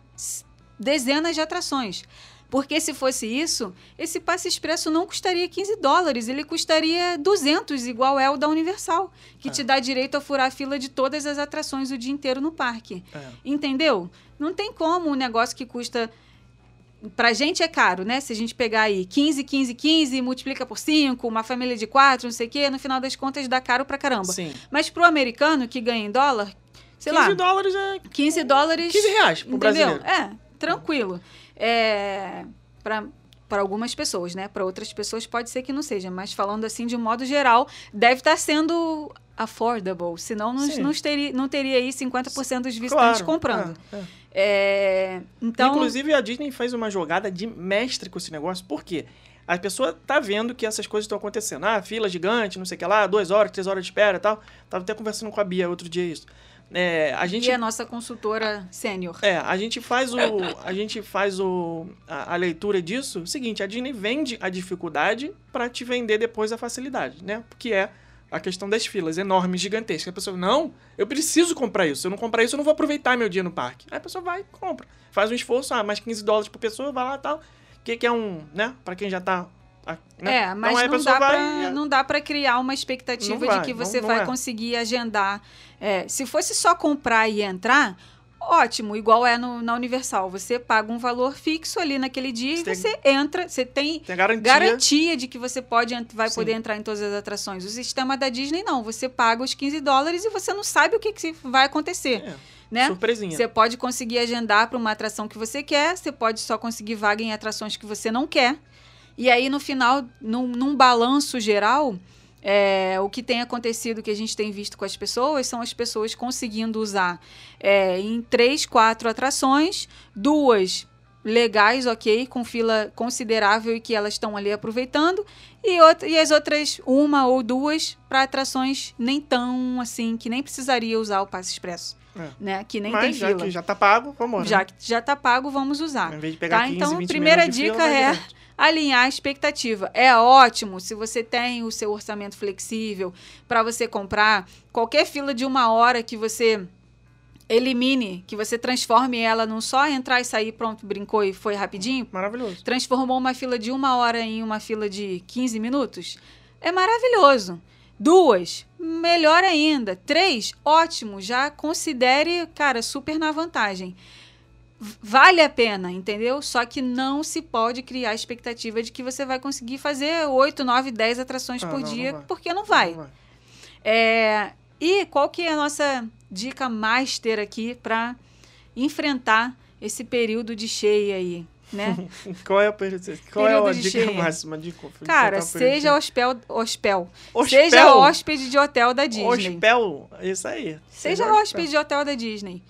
dezenas de atrações. Porque se fosse isso, esse passe expresso não custaria 15 dólares, ele custaria 200, igual é o da Universal, que É. te dá direito a furar a fila de todas as atrações o dia inteiro no parque. É. Entendeu? Não tem como um negócio que custa. Pra gente é caro, né? Se a gente pegar aí 15, 15, 15, multiplica por 5, uma família de 4, não sei o quê, no final das contas dá caro pra caramba. Sim. Mas pro americano que ganha em dólar, sei 15 lá, dólares é 15 dólares. 15 reais pro Entendeu? brasileiro. É, tranquilo. É, para algumas pessoas, né? Para outras pessoas pode ser que não seja, mas falando assim de um modo geral, deve estar sendo affordable, senão não, não, teria, não teria aí 50% dos visitantes Claro, comprando. é, é. É, então, Inclusive, a Disney fez uma jogada de mestre com esse negócio. Por quê? A pessoa tá vendo que essas coisas estão acontecendo. Ah, fila gigante, não sei o que lá, duas horas, três horas de espera e tal. Tava até conversando com a Bia outro dia isso. É, a gente e a nossa consultora sênior. É, a gente faz o. A gente faz o. A, a leitura disso. Seguinte, a Disney vende a dificuldade para te vender depois a facilidade, né? Porque é a questão das filas enormes, gigantescas. A pessoa, não, eu preciso comprar isso. Se eu não comprar isso, eu não vou aproveitar meu dia no parque. Aí a pessoa vai e compra. Faz um esforço, ah, mais 15 dólares por pessoa, vai lá e tal. Que, que é um, né? Pra quem já tá. Né? É, mas então, aí a não, dá vai. pra, e- não dá pra criar uma expectativa Não vai, de que não- você não vai é. conseguir agendar. É, se fosse só comprar e entrar, ótimo, igual é no- na Universal. Você paga um valor fixo ali naquele dia Você e tem- você entra, você tem Tem garantia. garantia de que você pode vai Sim. poder entrar em todas as atrações. O sistema da Disney não, você paga os 15 dólares e você não sabe o que, que vai acontecer, É, né? Surpresinha. Você pode conseguir agendar para uma atração que você quer, você pode só conseguir vaga em atrações que você não quer. E aí, no final, num, num balanço geral, é, o que tem acontecido, que a gente tem visto com as pessoas, são as pessoas conseguindo usar é, em três, quatro atrações, duas legais, ok, com fila considerável e que elas estão ali aproveitando, e, outra, e as outras, uma ou duas, para atrações nem tão assim, que nem precisaria usar o passe expresso. É. Né? Que nem Mas tem já fila. que já tá pago, vamos Já que já tá pago, vamos usar. Em vez de pegar Tá? 15, Então, 20 primeira fila, dica vai é. Alinhar a expectativa. É ótimo se você tem o seu orçamento flexível para você comprar qualquer fila de uma hora que você elimine, que você transforme ela num só entrar e sair, pronto, brincou e foi rapidinho. Maravilhoso. Transformou uma fila de uma hora em uma fila de 15 minutos. É maravilhoso. Duas, melhor ainda. Três, ótimo. Já considere, cara, super na vantagem. Vale a pena, entendeu? Só que não se pode criar a expectativa de que você vai conseguir fazer 8, 9, 10 atrações Ah, por não, não dia, vai. porque não vai. Não vai. É, e qual que é a nossa dica master aqui para enfrentar esse período de cheia aí, né? Qual é a, qual é a dica cheia. máxima de? Cara, seja hospel, hospel, Hospel? seja hóspede de hotel da Disney. Hospel, isso aí. Seja hóspede de hotel da Disney.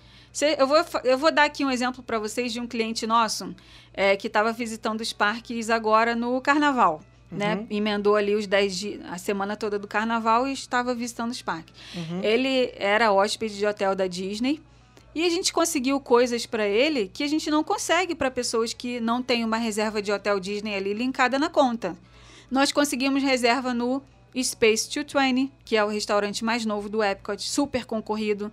Eu, vou, eu vou dar aqui um exemplo para vocês de um cliente nosso é, que estava visitando os parques agora no carnaval. Né? Uhum. Emendou ali os 10 dias, a semana toda do carnaval e estava visitando os parques. Uhum. Ele era hóspede de hotel da Disney e a gente conseguiu coisas para ele que a gente não consegue para pessoas que não têm uma reserva de hotel Disney ali linkada na conta. Nós conseguimos reserva no Space 220, que é o restaurante mais novo do Epcot, super concorrido.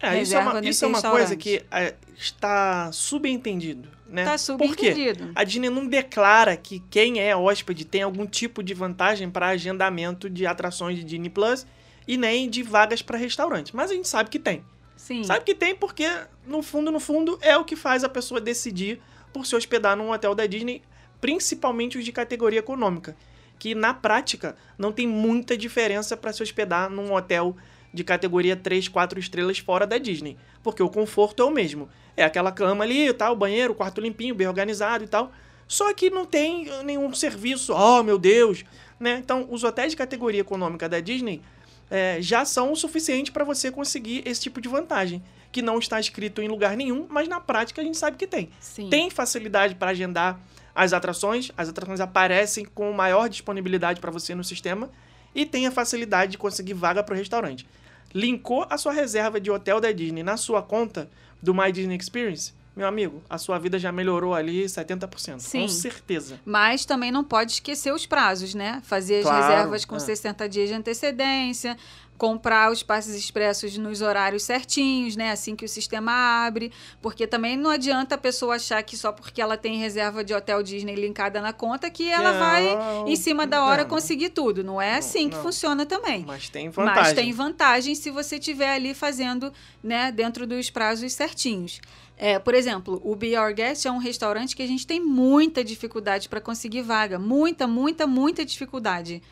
É, isso é uma, isso é uma coisa que é, está subentendido, né? Tá Por quê? subentendido. A Disney não declara que quem é hóspede tem algum tipo de vantagem para agendamento de atrações de Disney Plus e nem de vagas para restaurante. Mas a gente sabe que tem. Sim. Sabe que tem porque, no fundo, no fundo, é o que faz a pessoa decidir por se hospedar num hotel da Disney, principalmente os de categoria econômica. Que na prática não tem muita diferença para se hospedar num hotel de categoria 3, 4 estrelas fora da Disney. Porque o conforto é o mesmo. É aquela cama ali, tal, banheiro, quarto limpinho, bem organizado e tal. Só que não tem nenhum serviço, oh meu Deus, né? Então, os hotéis de categoria econômica da Disney é, já são o suficiente para você conseguir esse tipo de vantagem, que não está escrito em lugar nenhum, mas na prática a gente sabe que tem. Sim. Tem facilidade para agendar as atrações, as atrações aparecem com maior disponibilidade para você no sistema e tem a facilidade de conseguir vaga para o restaurante. Linkou a sua reserva de hotel da Disney na sua conta do My Disney Experience, meu amigo, a sua vida já melhorou ali 70%. Sim. Com certeza. Mas também não pode esquecer os prazos, né? Fazer as Claro, reservas com é. 60 dias de antecedência, comprar os passes expressos nos horários certinhos, né? Assim que o sistema abre, porque também não adianta a pessoa achar que só porque ela tem reserva de hotel Disney linkada na conta que ela Não, vai em cima da hora não. conseguir tudo. Não é Não, assim que não. funciona também. Mas tem vantagem. Mas tem vantagem se você estiver ali fazendo, né, dentro dos prazos certinhos. É, por exemplo, o Be Our Guest é um restaurante que a gente tem muita dificuldade para conseguir vaga. Muita, muita, muita dificuldade.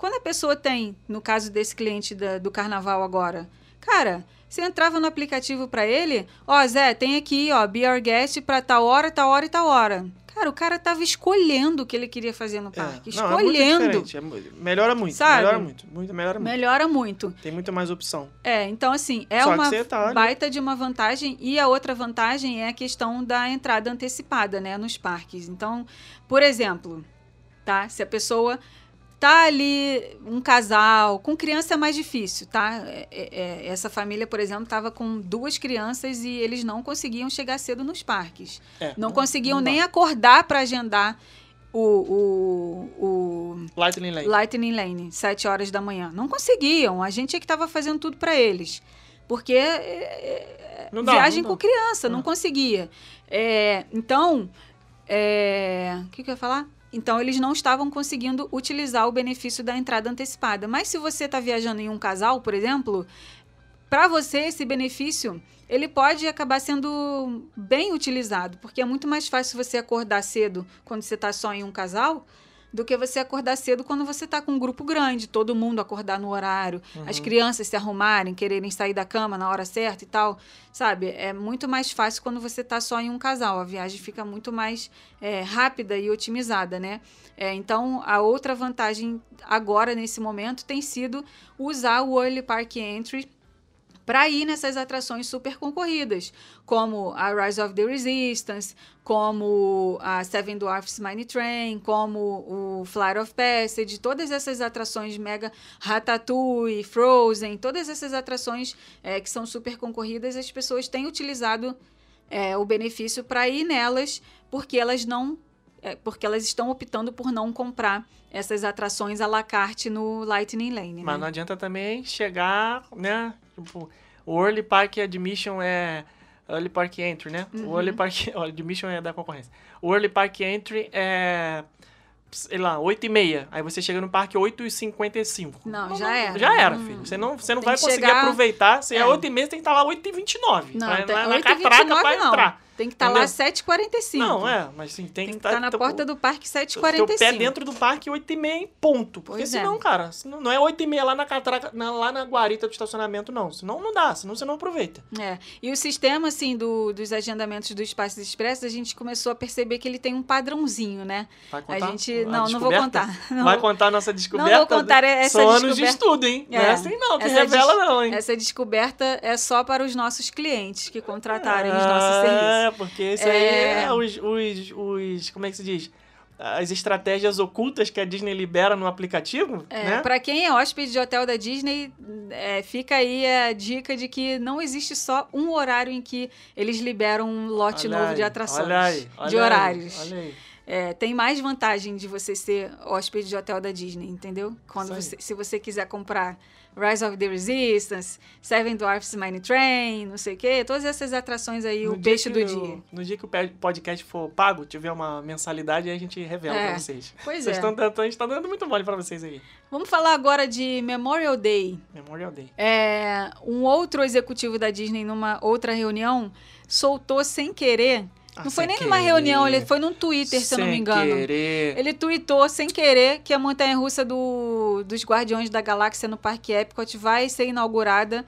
Quando a pessoa tem, no caso desse cliente da- do carnaval agora, cara, você entrava no aplicativo para ele, ó, Zé, tem aqui, ó, Be Our Guest para tal hora, tal hora e tal hora. Cara, o cara tava escolhendo o que ele queria fazer no É, parque. não, é muito escolhendo. é mu- melhora muito, Sabe? melhora muito, muito, melhora muito. Melhora muito. Tem muito mais opção. É, então assim, é Só uma tá baita de uma vantagem e a outra vantagem é a questão da entrada antecipada, né, nos parques. Então, por exemplo, tá? Se a pessoa tá ali um casal com criança é mais difícil, tá? É- é- é, essa família, por exemplo, estava com duas crianças e eles não conseguiam chegar cedo nos parques. É, Não conseguiam não nem acordar para agendar o, o, o Lightning Lane. Lightning Lane, 7 horas da manhã. Não conseguiam. A gente é que estava fazendo tudo para eles. Porque é, é, Não dá, viagem não com dá. criança, não Não. conseguia. Então, o que, que eu ia falar? Então, eles não estavam conseguindo utilizar o benefício da entrada antecipada. Mas se você está viajando em um casal, por exemplo, para você esse benefício ele pode acabar sendo bem utilizado, porque é muito mais fácil você acordar cedo quando você está só em um casal do que você acordar cedo quando você está com um grupo grande, todo mundo acordar no horário, as Uhum. crianças se arrumarem, quererem sair da cama na hora certa e tal, sabe? É muito mais fácil quando você está só em um casal. A viagem fica muito mais é, rápida e otimizada, né? É, então, a outra vantagem agora, nesse momento, tem sido usar o Early Park Entry para ir nessas atrações super concorridas, como a Rise of the Resistance, como a Seven Dwarfs Mine Train, como o Flight of Passage, todas essas atrações mega Ratatouille, Frozen, todas essas atrações é, que são super concorridas, as pessoas têm utilizado é, o benefício para ir nelas, porque elas não é, porque elas estão optando por não comprar essas atrações à la carte no Lightning Lane. Mas né? não adianta também chegar, né? Tipo, o Early Park Admission é. Early Park Entry, né? Uhum. O Early Park. O Admission é da concorrência. O Early Park Entry é. Sei lá, 8 e meia. Aí você chega no parque 8 e 55. Não, já era. Já era, Hum. filho. Você não, você não Tem vai conseguir chegar- aproveitar. Se é É. 8 e meia, você tem que estar lá 8 e 29. Não, pra, tem, na, na 8 catraca pra não. entrar. Tem que estar Entendeu? lá 7h45. Não, é, mas sim, tem, Tem que estar estar na porta do parque Teu 7h45. pé dentro do parque 8 e meia em ponto. Porque Pois é. senão, cara, senão, não é 8 e meia lá na catraca, na- lá na guarita do estacionamento, não. Senão não dá, senão você não aproveita. É. E o sistema, assim, do, dos agendamentos dos passes expressos, a gente começou a perceber que ele tem um padrãozinho, né? Vai A contar? gente. a Não, não vou descoberta? contar. Não Vai contar a nossa descoberta? vou contar essa São anos de descoberta. estudo, hein? Não é É. assim não, que Essa revela des- não, hein? Essa descoberta é só para os nossos clientes que contratarem os nossos serviços. É, porque isso aí É. é os, os, os... Como é que se diz? As estratégias ocultas que a Disney libera no aplicativo, É, né? Pra quem é hóspede de hotel da Disney, é, fica aí a dica de que não existe só um horário em que eles liberam um lote Olha novo de aí, atrações, olha aí, olha de aí, horários. olha aí. É, tem mais vantagem de você ser hóspede de hotel da Disney, entendeu? Quando você, se você quiser comprar Rise of the Resistance, Seven Dwarfs Mine Train, não sei o quê, todas essas atrações aí, No o peixe do dia. No dia que o podcast for pago, tiver uma mensalidade, aí a gente revela É, pra vocês. Pois Vocês é. estão dando, a gente tá dando muito mole pra vocês aí. Vamos falar agora de Memorial Day. Memorial Day. É, um outro executivo da Disney, numa outra reunião, soltou sem querer. Ah, não foi sem nem numa querer. reunião, ele foi num Twitter, se eu não me Sem engano. querer. Ele tweetou sem querer que a montanha russa do, dos Guardiões da Galáxia no Parque Epcot vai ser inaugurada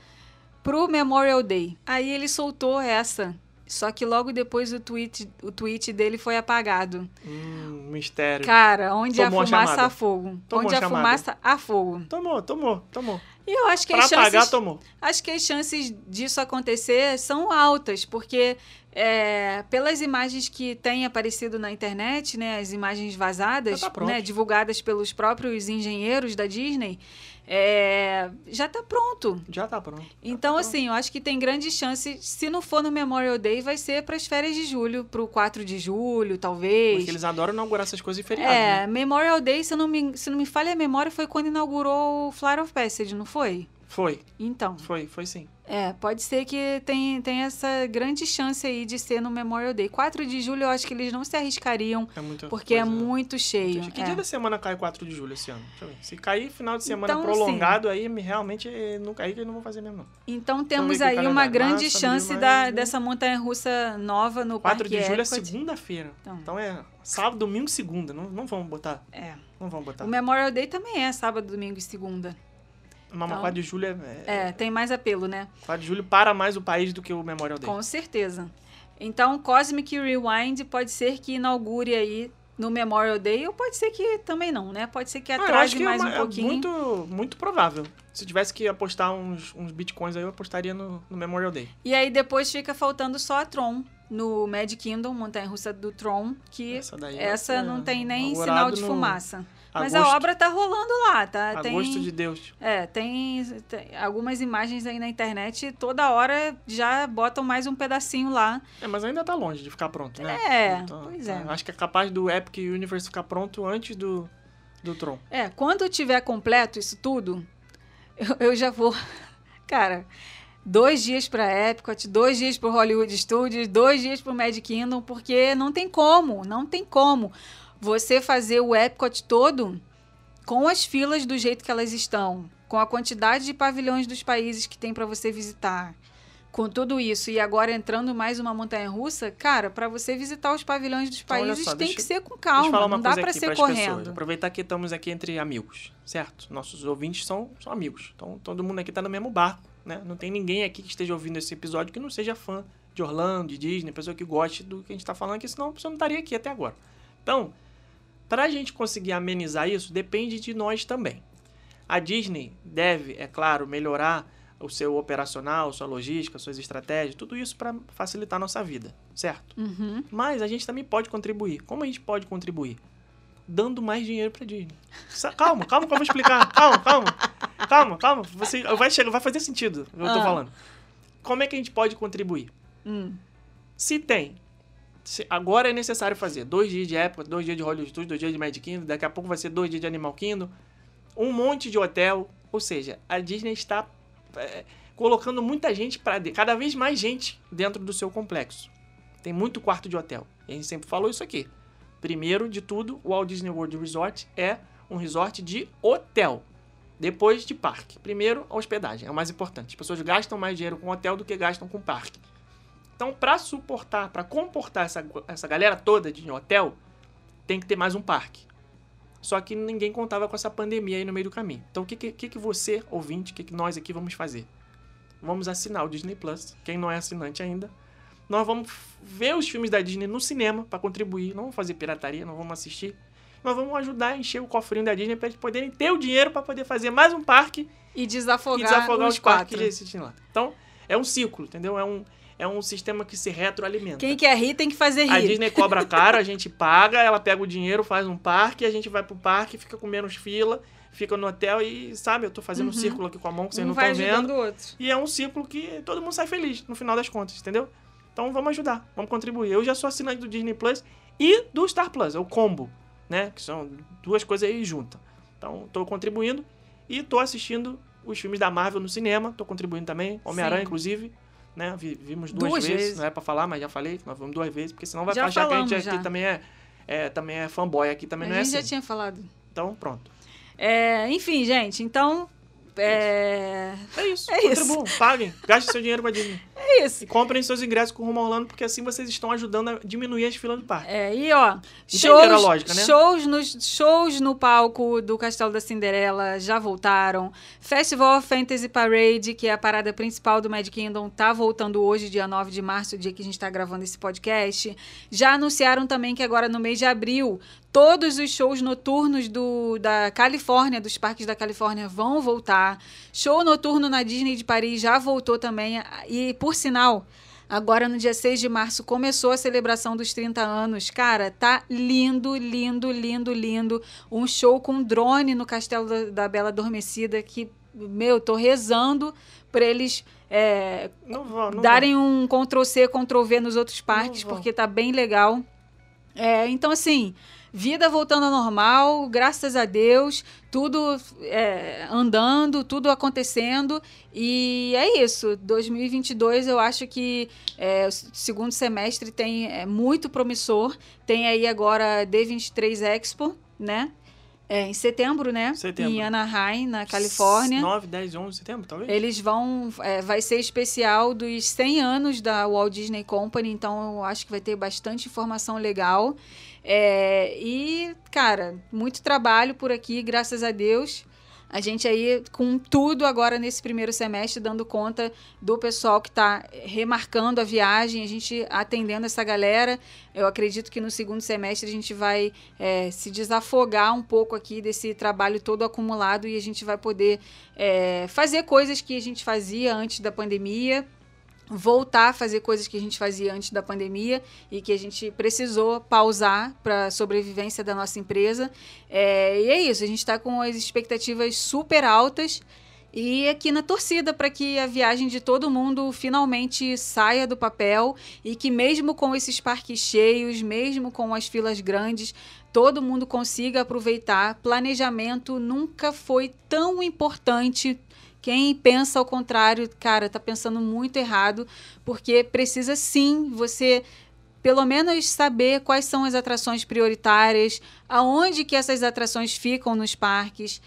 pro Memorial Day. Aí ele soltou essa. Só que logo depois o tweet, o tweet dele foi apagado. Hum, mistério. Cara, onde Tomou a fumaça chamada. há fogo. Tomou onde a chamada. fumaça há fogo. Tomou, tomou, tomou. E eu acho que Pra as chances... apagar, tomou. Acho que as chances disso acontecer são altas, porque é, pelas imagens que têm aparecido na internet, né, as imagens vazadas, tá né, divulgadas pelos próprios engenheiros da Disney, é, já está pronto. Já tá pronto. Então, tá assim, eu acho que tem grande chance, se não for no Memorial Day, vai ser para as férias de julho, para o 4 de julho, talvez. Porque eles adoram inaugurar essas coisas em feriado, É, né? Memorial Day, se não, me, se não me falha a memória, foi quando inaugurou o Flight of Passage, não foi? Foi, Então, foi, foi sim. é, pode ser que tem, tem essa grande chance aí de ser no Memorial Day. 4 de julho eu acho que eles não se arriscariam, É muito porque é coisa- muito cheio. Que é. dia da semana cai 4 de julho esse ano? Se cair final de semana Então, prolongado, aí me- realmente eh, não cair que eu não vou fazer mesmo, não. Então temos aí uma grande Março, chance da, dessa montanha-russa nova no 4 Parque de julho é Epcot. segunda-feira. Então. Então. é sábado, domingo, segunda. Não, não vamos botar. É. Não vamos botar. O Memorial Day também é sábado, domingo e segunda. Mas então- 4 de julho é, é, É, tem mais apelo, né? 4 de julho para mais o país do que o Memorial Day. Com certeza. Então, Cosmic Rewind pode ser que inaugure aí no Memorial Day, ou pode ser que também não, né? Pode ser que atrase que é mais uma- um é pouquinho. muito, muito provável. Se tivesse que apostar uns, uns bitcoins aí, eu apostaria no, no Memorial Day. E aí depois fica faltando só a Tron no Mad Kingdom, montanha russa do Tron, que Essa essa ser não tem nem sinal de no Mas a agosto- obra tá rolando lá, tá? Agosto tem, de Deus. É, tem, tem algumas imagens aí na internet, toda hora já botam mais um pedacinho lá. É, mas ainda tá longe de ficar pronto, né? É, pois é. Acho que é capaz do Epic Universe ficar pronto antes do, do Tron. É, quando tiver completo isso tudo, eu, eu já vou. Cara, dois dias pra Epcot, dois dias pro Hollywood Studios, dois dias pro Magic Kingdom, porque não tem como, não tem como você fazer o Epcot todo com as filas do jeito que elas estão, com a quantidade de pavilhões dos países que tem pra você visitar. Com tudo isso, e agora entrando mais uma montanha russa, cara, pra você visitar os pavilhões dos Então, países só, tem deixa- que ser com calma, uma não dá aqui ser pras pessoas. correndo. Aproveitar que estamos aqui entre amigos, certo? Nossos ouvintes são, são amigos. Então todo mundo aqui tá no mesmo barco, né? Não tem ninguém aqui que esteja ouvindo esse episódio que não seja fã de Orlando, de Disney, pessoa que goste do que a gente tá falando aqui, senão a pessoa não estaria aqui até agora. Então, pra gente conseguir amenizar isso, depende de nós também. A Disney deve, é claro, melhorar o seu operacional, sua logística, suas estratégias, tudo isso para facilitar a nossa vida, certo? Uhum. Mas a gente também pode contribuir. Como a gente pode contribuir? Dando mais dinheiro pra Disney. Sa- Calma, calma que eu vou explicar. Calma, calma. Calma, calma. Você, vai, chegar, vai fazer sentido o que eu tô Ah. falando. Como é que a gente pode contribuir? Hum. Se tem. Agora é necessário fazer dois dias de época, dois dias de Hollywood Studios, dois dias de Magic Kingdom, daqui a pouco vai ser dois dias de Animal Kingdom, um monte de hotel. Ou seja, a Disney está é, colocando muita gente para cada vez mais gente dentro do seu complexo. Tem muito quarto de hotel. A gente sempre falou isso aqui. Primeiro de tudo, o Walt Disney World Resort é um resort de hotel. Depois de parque. Primeiro, a hospedagem. É o mais importante. As pessoas gastam mais dinheiro com hotel do que gastam com parque. Então, para suportar, para comportar essa, essa galera toda de hotel, tem que ter mais um parque. Só que ninguém contava com essa pandemia aí no meio do caminho. Então, o que, que, que você, ouvinte, o que, que nós aqui vamos fazer? Vamos assinar o Disney Plus. Quem não é assinante ainda, nós vamos ver os filmes da Disney no cinema para contribuir. Não vamos fazer pirataria, não vamos assistir. Nós vamos ajudar a encher o cofrinho da Disney para eles poderem ter o dinheiro para poder fazer mais um parque E desafogar, e desafogar os os parques quatro. que já existem lá. Então, é um ciclo, entendeu? É um, é um sistema que se retroalimenta. Quem quer rir tem que fazer A rir. Disney cobra caro, a gente paga, ela pega o dinheiro, faz um parque, a gente vai pro parque, fica com menos fila, fica no hotel e, sabe, eu tô fazendo um círculo aqui com a mão que vocês um não vai estão ajudando vendo. outro. E é um ciclo que todo mundo sai feliz no final das contas, entendeu? Então vamos ajudar, vamos contribuir. Eu já sou assinante do Disney Plus e do Star Plus, é o combo, né? Que são duas coisas aí juntas. Então tô contribuindo e tô assistindo os filmes da Marvel no cinema, tô contribuindo também, Homem-Aranha, inclusive. Né? Vi- Vimos duas, Duas vezes, vezes. não é pra falar, mas já falei que nós vimos duas vezes, porque senão vai Já achar que a gente falamos, aqui também é, é, também é fanboy, aqui também a não é gente assim. já tinha falado. Então, pronto. É, enfim, gente, então. É, É isso, É isso. contribuam, paguem, gastem seu dinheiro com a Disney. é isso. E comprem seus ingressos com o Rumo Orlando, porque assim vocês estão ajudando a diminuir as filas do parque. É, e ó, Entenderam shows, lógica, né? shows, nos, shows no palco do Castelo da Cinderela já voltaram. Festival Fantasy Parade, que é a parada principal do Mad Kingdom, tá voltando hoje, dia 9 de março, o dia que a gente tá gravando esse podcast. Já anunciaram também que agora no mês de abril, todos os shows noturnos do, da Califórnia, dos parques da Califórnia, vão voltar. Show noturno na Disney de Paris já voltou também. E, por sinal, Agora, no dia 6 de março, começou a celebração dos 30 anos. Cara, tá lindo, lindo, lindo, lindo. Um show com drone no Castelo da, da Bela Adormecida que, meu, tô rezando pra eles é, Não vão, não darem um Ctrl-C, Ctrl-V nos outros parques, porque tá bem legal. É, então, assim, vida voltando ao normal, graças a Deus, tudo é, andando, tudo acontecendo. E é isso. 2022 eu acho que é, o segundo semestre tem é, muito promissor. Tem aí agora D23 Expo, né? É, em setembro, né? Setembro. Em Anaheim, na Califórnia. 9, 10, 11 de setembro, talvez? Eles vão. É, vai ser especial dos 100 anos da Walt Disney Company, então eu acho que vai ter bastante informação legal. É, e, cara, muito trabalho por aqui, graças a Deus. A gente aí com tudo agora nesse primeiro semestre, dando conta do pessoal que está remarcando a viagem, a gente atendendo essa galera. Eu acredito que no segundo semestre a gente vai é, se desafogar um pouco aqui desse trabalho todo acumulado e a gente vai poder é, fazer coisas que a gente fazia antes da pandemia, voltar a fazer coisas que a gente fazia antes da pandemia e que a gente precisou pausar para a sobrevivência da nossa empresa. É, e é isso, a gente está com as expectativas super altas e aqui na torcida para que a viagem de todo mundo finalmente saia do papel e que mesmo com esses parques cheios, mesmo com as filas grandes, todo mundo consiga aproveitar. Planejamento nunca foi tão importante quem pensa ao contrário, cara, tá pensando muito errado, porque precisa sim você pelo menos saber quais são as atrações prioritárias, aonde que essas atrações ficam nos parques,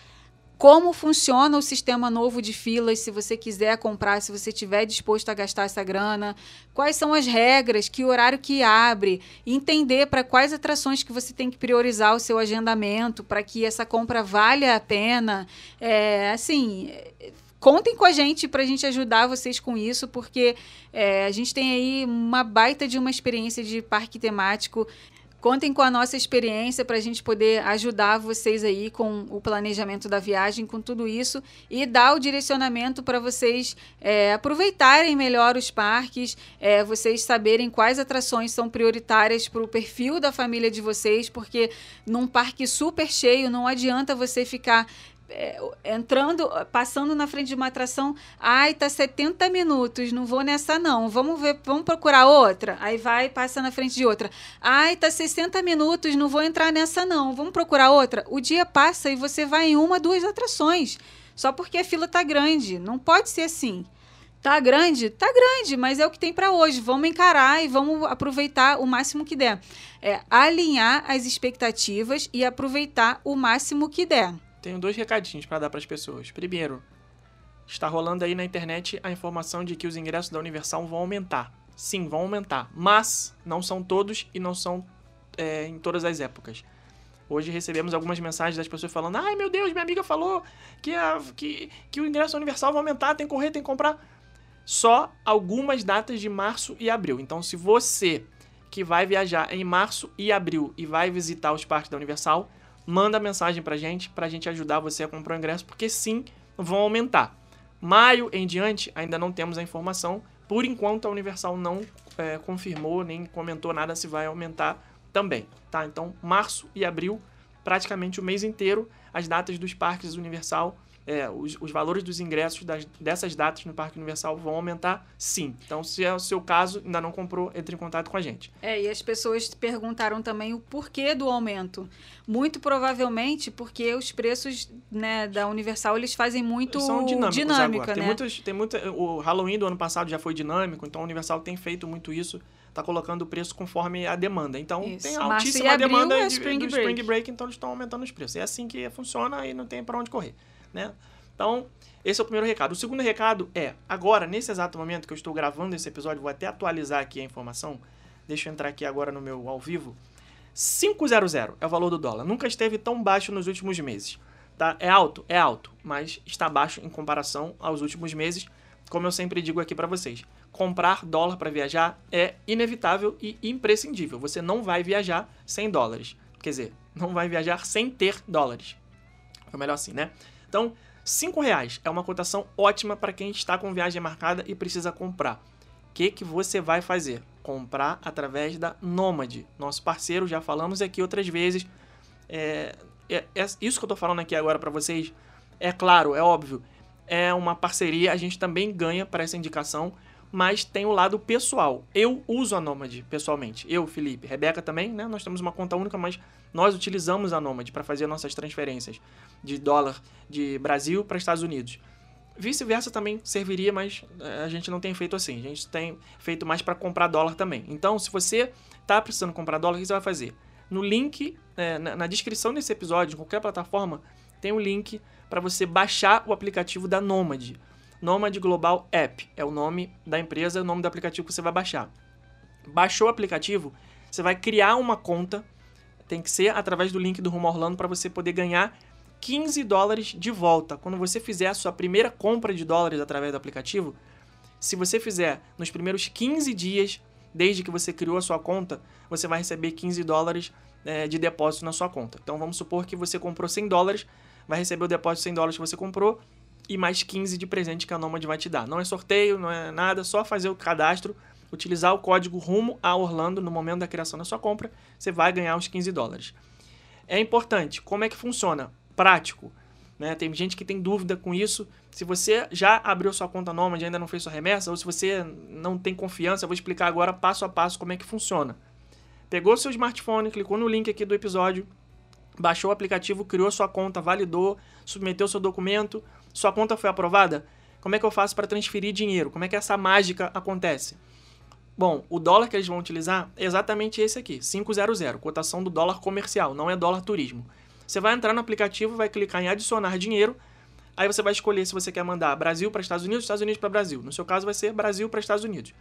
como funciona o sistema novo de filas, se você quiser comprar, se você estiver disposto a gastar essa grana, quais são as regras, que horário que abre, entender para quais atrações que você tem que priorizar o seu agendamento para que essa compra valha a pena. É, assim, contem com a gente para a gente ajudar vocês com isso, porque é, a gente tem aí uma baita de uma experiência de parque temático. Contem com a nossa experiência para a gente poder ajudar vocês aí com o planejamento da viagem, com tudo isso e dar o direcionamento para vocês é, aproveitarem melhor os parques, é, vocês saberem quais atrações são prioritárias para o perfil da família de vocês, porque num parque super cheio não adianta você ficar é, entrando, passando na frente de uma atração, ai, tá 70 minutos, não vou nessa não. Vamos ver, vamos procurar outra. Aí vai, passa na frente de outra. Ai, tá 60 minutos, não vou entrar nessa não. Vamos procurar outra. O dia passa e você vai em uma, duas atrações, só porque a fila tá grande. Não pode ser assim. Tá grande? Tá grande, mas é o que tem para hoje. Vamos encarar e vamos aproveitar o máximo que der. É alinhar as expectativas e aproveitar o máximo que der tenho dois recadinhos para dar para as pessoas. Primeiro, está rolando aí na internet a informação de que os ingressos da Universal vão aumentar. Sim, vão aumentar, mas não são todos e não são é, em todas as épocas. Hoje recebemos algumas mensagens das pessoas falando: ai meu Deus, minha amiga falou que, a, que, que o ingresso universal vai aumentar, tem que correr, tem que comprar. Só algumas datas de março e abril. Então, se você que vai viajar em março e abril e vai visitar os parques da Universal, manda mensagem pra gente, pra gente ajudar você a comprar o ingresso, porque sim, vão aumentar. Maio em diante, ainda não temos a informação. Por enquanto, a Universal não é, confirmou nem comentou nada se vai aumentar também, tá? Então, março e abril, praticamente o mês inteiro, as datas dos parques Universal é, os, os, valores dos ingressos das, dessas datas no Parque Universal vão aumentar sim. Então, se é o seu caso, ainda não comprou, entre em contato com a gente. É, e as pessoas perguntaram também o porquê do aumento. Muito provavelmente porque os preços né, da Universal eles fazem muito são dinâmicos dinâmica, agora. né? Tem muitos, tem muito, o Halloween do ano passado já foi dinâmico, então a Universal tem feito muito isso está colocando o preço conforme a demanda. Então Isso. tem altíssima demanda é de, spring do break. Spring Break, então eles estão aumentando os preços. É assim que funciona e não tem para onde correr né? Então, esse é o primeiro recado. O segundo recado é, agora, nesse exato momento que eu estou gravando esse episódio, vou até atualizar aqui a informação. Deixa eu entrar aqui agora no meu ao vivo. 500 é o valor do dólar. Nunca esteve tão baixo nos últimos meses. Tá? É alto? É alto, mas está baixo em comparação aos últimos meses. Como eu sempre digo aqui para vocês, comprar dólar para viajar é inevitável e imprescindível. Você não vai viajar sem dólares. Quer dizer, não vai viajar sem ter dólares. É melhor assim, né? Então, R$ reais é uma cotação ótima para quem está com viagem marcada e precisa comprar. O que, que você vai fazer? Comprar através da Nômade, nosso parceiro, já falamos aqui outras vezes. É, é, é isso que eu estou falando aqui agora para vocês, é claro, é óbvio, é uma parceria, a gente também ganha para essa indicação, mas tem o lado pessoal. Eu uso a Nômade pessoalmente, eu, Felipe, Rebeca também, né? Nós temos uma conta única, mas nós utilizamos a Nomad para fazer nossas transferências de dólar de Brasil para Estados Unidos. Vice-versa também serviria, mas eh, a gente não tem feito assim. A gente tem feito mais para comprar dólar também. Então, se você está precisando comprar dólar, o que você vai fazer? No link, é, na, na, descrição desse episódio, em qualquer plataforma, tem um link para você baixar o aplicativo da Nomad. Nomad Global App é o nome da empresa, é o nome do aplicativo que você vai baixar. Baixou o aplicativo, você vai criar uma conta, tem que ser através do link do Rumo Orlando para você poder ganhar 15 dólares de volta. Quando você fizer a sua primeira compra de dólares através do aplicativo, se você fizer nos primeiros 15 dias, desde que você criou a sua conta, você vai receber 15 dólares é, de depósito na sua conta. Então vamos supor que você comprou 100 dólares, vai receber o depósito de 100 dólares que você comprou e mais 15 de presente que a Nomad vai te dar. Não é sorteio, não é nada, só fazer o cadastro, utilizar o código rumo a Orlando no momento da criação da sua compra, você vai ganhar os 15 dólares. É importante, como é que funciona? prático. Né? Tem gente que tem dúvida com isso. Se você já abriu sua conta Nomad e ainda não fez sua remessa, ou se você não tem confiança, eu vou explicar agora passo a passo como é que funciona. Pegou seu smartphone, clicou no link aqui do episódio, baixou o aplicativo, criou sua conta, validou, submeteu seu documento, sua conta foi aprovada? Como é que eu faço para transferir dinheiro? Como é que essa mágica acontece? Bom, o dólar que eles vão utilizar é exatamente esse aqui, 500, cotação do dólar comercial, não é dólar turismo. Você vai entrar no aplicativo, vai clicar em adicionar dinheiro, aí você vai escolher se você quer mandar Brasil para Estados Unidos, Estados Unidos para Brasil. No seu caso vai ser Brasil para Estados Unidos.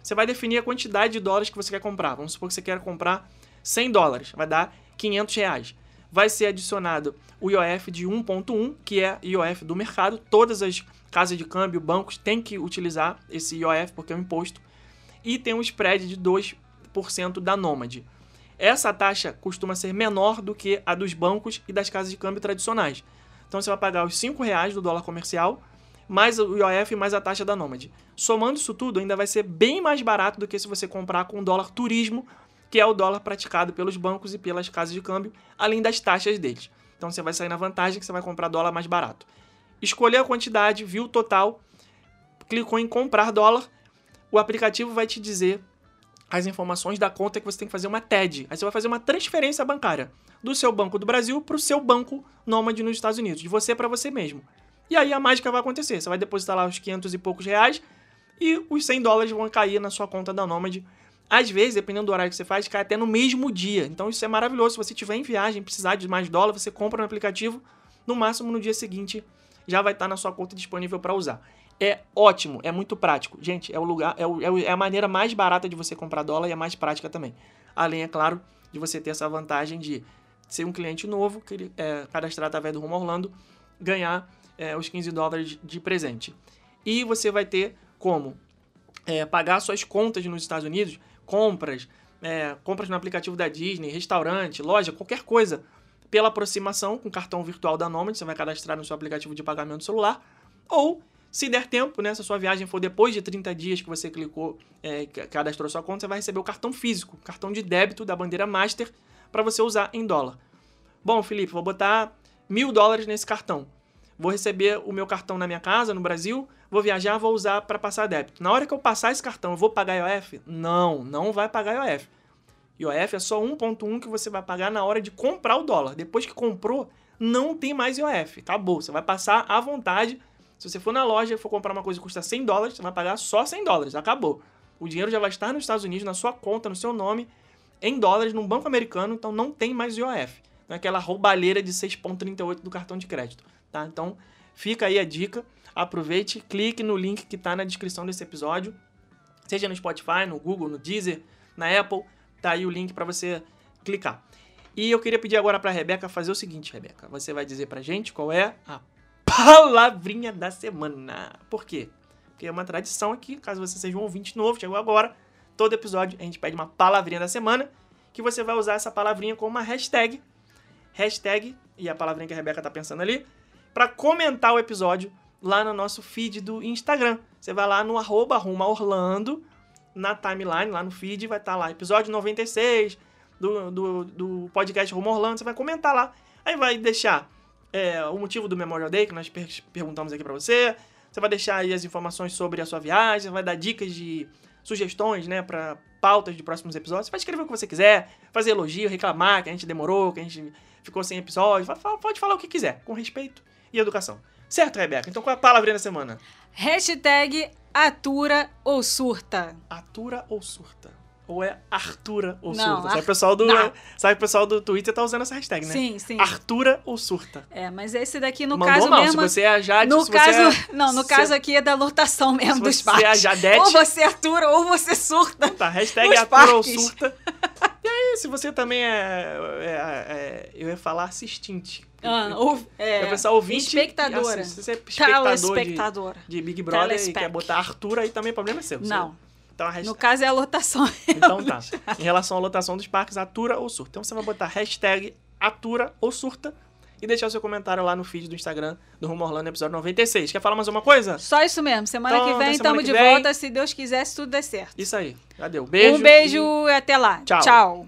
Você vai definir a quantidade de dólares que você quer comprar. Vamos supor que você quer comprar 100 dólares, vai dar 500 reais. Vai ser adicionado o IOF de 1.1, que é IOF do mercado. Todas as casas de câmbio, bancos têm que utilizar esse IOF porque é um imposto. E tem um spread de 2% da Nomad. Essa taxa costuma ser menor do que a dos bancos e das casas de câmbio tradicionais. Então você vai pagar os R$ reais do dólar comercial, mais o IOF mais a taxa da Nomad. Somando isso tudo, ainda vai ser bem mais barato do que se você comprar com o dólar turismo, que é o dólar praticado pelos bancos e pelas casas de câmbio, além das taxas deles. Então você vai sair na vantagem que você vai comprar dólar mais barato. Escolher a quantidade, viu o total, clicou em comprar dólar, o aplicativo vai te dizer as informações da conta que você tem que fazer uma TED. Aí você vai fazer uma transferência bancária do seu banco do Brasil para o seu banco nômade nos Estados Unidos, de você para você mesmo. E aí a mágica vai acontecer. Você vai depositar lá os 500 e poucos reais e os 100 dólares vão cair na sua conta da Nômade. Às vezes, dependendo do horário que você faz, cai até no mesmo dia. Então isso é maravilhoso. Se você estiver em viagem precisar de mais dólar, você compra no aplicativo. No máximo, no dia seguinte, já vai estar na sua conta disponível para usar é ótimo, é muito prático. Gente, é o lugar, é, o, é, a maneira mais barata de você comprar dólar e a mais prática também. Além, é claro, de você ter essa vantagem de ser um cliente novo, que, é, cadastrar através do Rumo Orlando, ganhar é, os 15 dólares de presente. E você vai ter como é, pagar suas contas nos Estados Unidos, compras, é, compras no aplicativo da Disney, restaurante, loja, qualquer coisa, pela aproximação com cartão virtual da Nomad, você vai cadastrar no seu aplicativo de pagamento celular, ou se der tempo, né, se a sua viagem for depois de 30 dias que você clicou, é, cadastrou sua conta, você vai receber o cartão físico, cartão de débito da bandeira Master, para você usar em dólar. Bom, Felipe, vou botar mil dólares nesse cartão. Vou receber o meu cartão na minha casa, no Brasil, vou viajar, vou usar para passar débito. Na hora que eu passar esse cartão, eu vou pagar IOF? Não, não vai pagar IOF. IOF é só 1.1 que você vai pagar na hora de comprar o dólar. Depois que comprou, não tem mais IOF. Acabou. Você vai passar à vontade se você for na loja e for comprar uma coisa que custa 100 dólares, você vai pagar só 100 dólares. Acabou. O dinheiro já vai estar nos Estados Unidos, na sua conta, no seu nome, em dólares, num banco americano, então não tem mais IOF. Não é aquela roubalheira de 6,38 do cartão de crédito. Tá? Então, fica aí a dica. Aproveite, clique no link que está na descrição desse episódio. Seja no Spotify, no Google, no Deezer, na Apple. Tá aí o link para você clicar. E eu queria pedir agora para a Rebeca fazer o seguinte, Rebeca. Você vai dizer para gente qual é a palavrinha da semana. Por quê? Porque é uma tradição aqui, caso você seja um ouvinte novo, chegou agora, todo episódio a gente pede uma palavrinha da semana, que você vai usar essa palavrinha como uma hashtag, hashtag, e a palavrinha que a Rebeca tá pensando ali, para comentar o episódio lá no nosso feed do Instagram. Você vai lá no arroba Orlando, na timeline, lá no feed, vai estar tá lá, episódio 96 do, do, do podcast Rumo Orlando, você vai comentar lá. Aí vai deixar é, o motivo do Memorial Day, que nós per perguntamos aqui para você. Você vai deixar aí as informações sobre a sua viagem, vai dar dicas de sugestões, né, pra pautas de próximos episódios. Você pode escrever o que você quiser, fazer elogio, reclamar que a gente demorou, que a gente ficou sem episódio. Pode falar o que quiser, com respeito e educação. Certo, Rebeca? Então qual é a palavrinha da semana? Hashtag atura ou surta. Atura ou surta? Ou é Artura ou Não, surta? Sabe o pessoal do, Não. sabe o pessoal do Twitter tá usando essa hashtag, né? Sim, sim. Artura ou surta? É, mas esse daqui, no Mandou caso mal. mesmo. Se você é a Jade, no se caso, você é, não, no se- caso aqui é da lotação mesmo se dos você é a parques. Jadete- Ou você atura ou você surta. Tá, hashtag Nos atura ou parques. surta. E aí, se você também é, é- é- Eu ia falar assistente. Ah, ou, é, eu pensar ouvinte. espectadora. assiste. Se você é espectador de, de Big Brother e quer botar Arthur, aí também o problema é seu. Não. Então, hashtag... No caso é a lotação. então tá. Em relação à lotação dos parques, atura ou surta. Então você vai botar hashtag atura ou surta e deixar o seu comentário lá no feed do Instagram do Rumo Orlando, episódio 96. Quer falar mais uma coisa? Só isso mesmo. Semana Então, que vem estamos de vem. volta, se Deus quiser, se tudo der certo. Isso aí. Deu. Beijo. um beijo e até lá. Tchau. Tchau.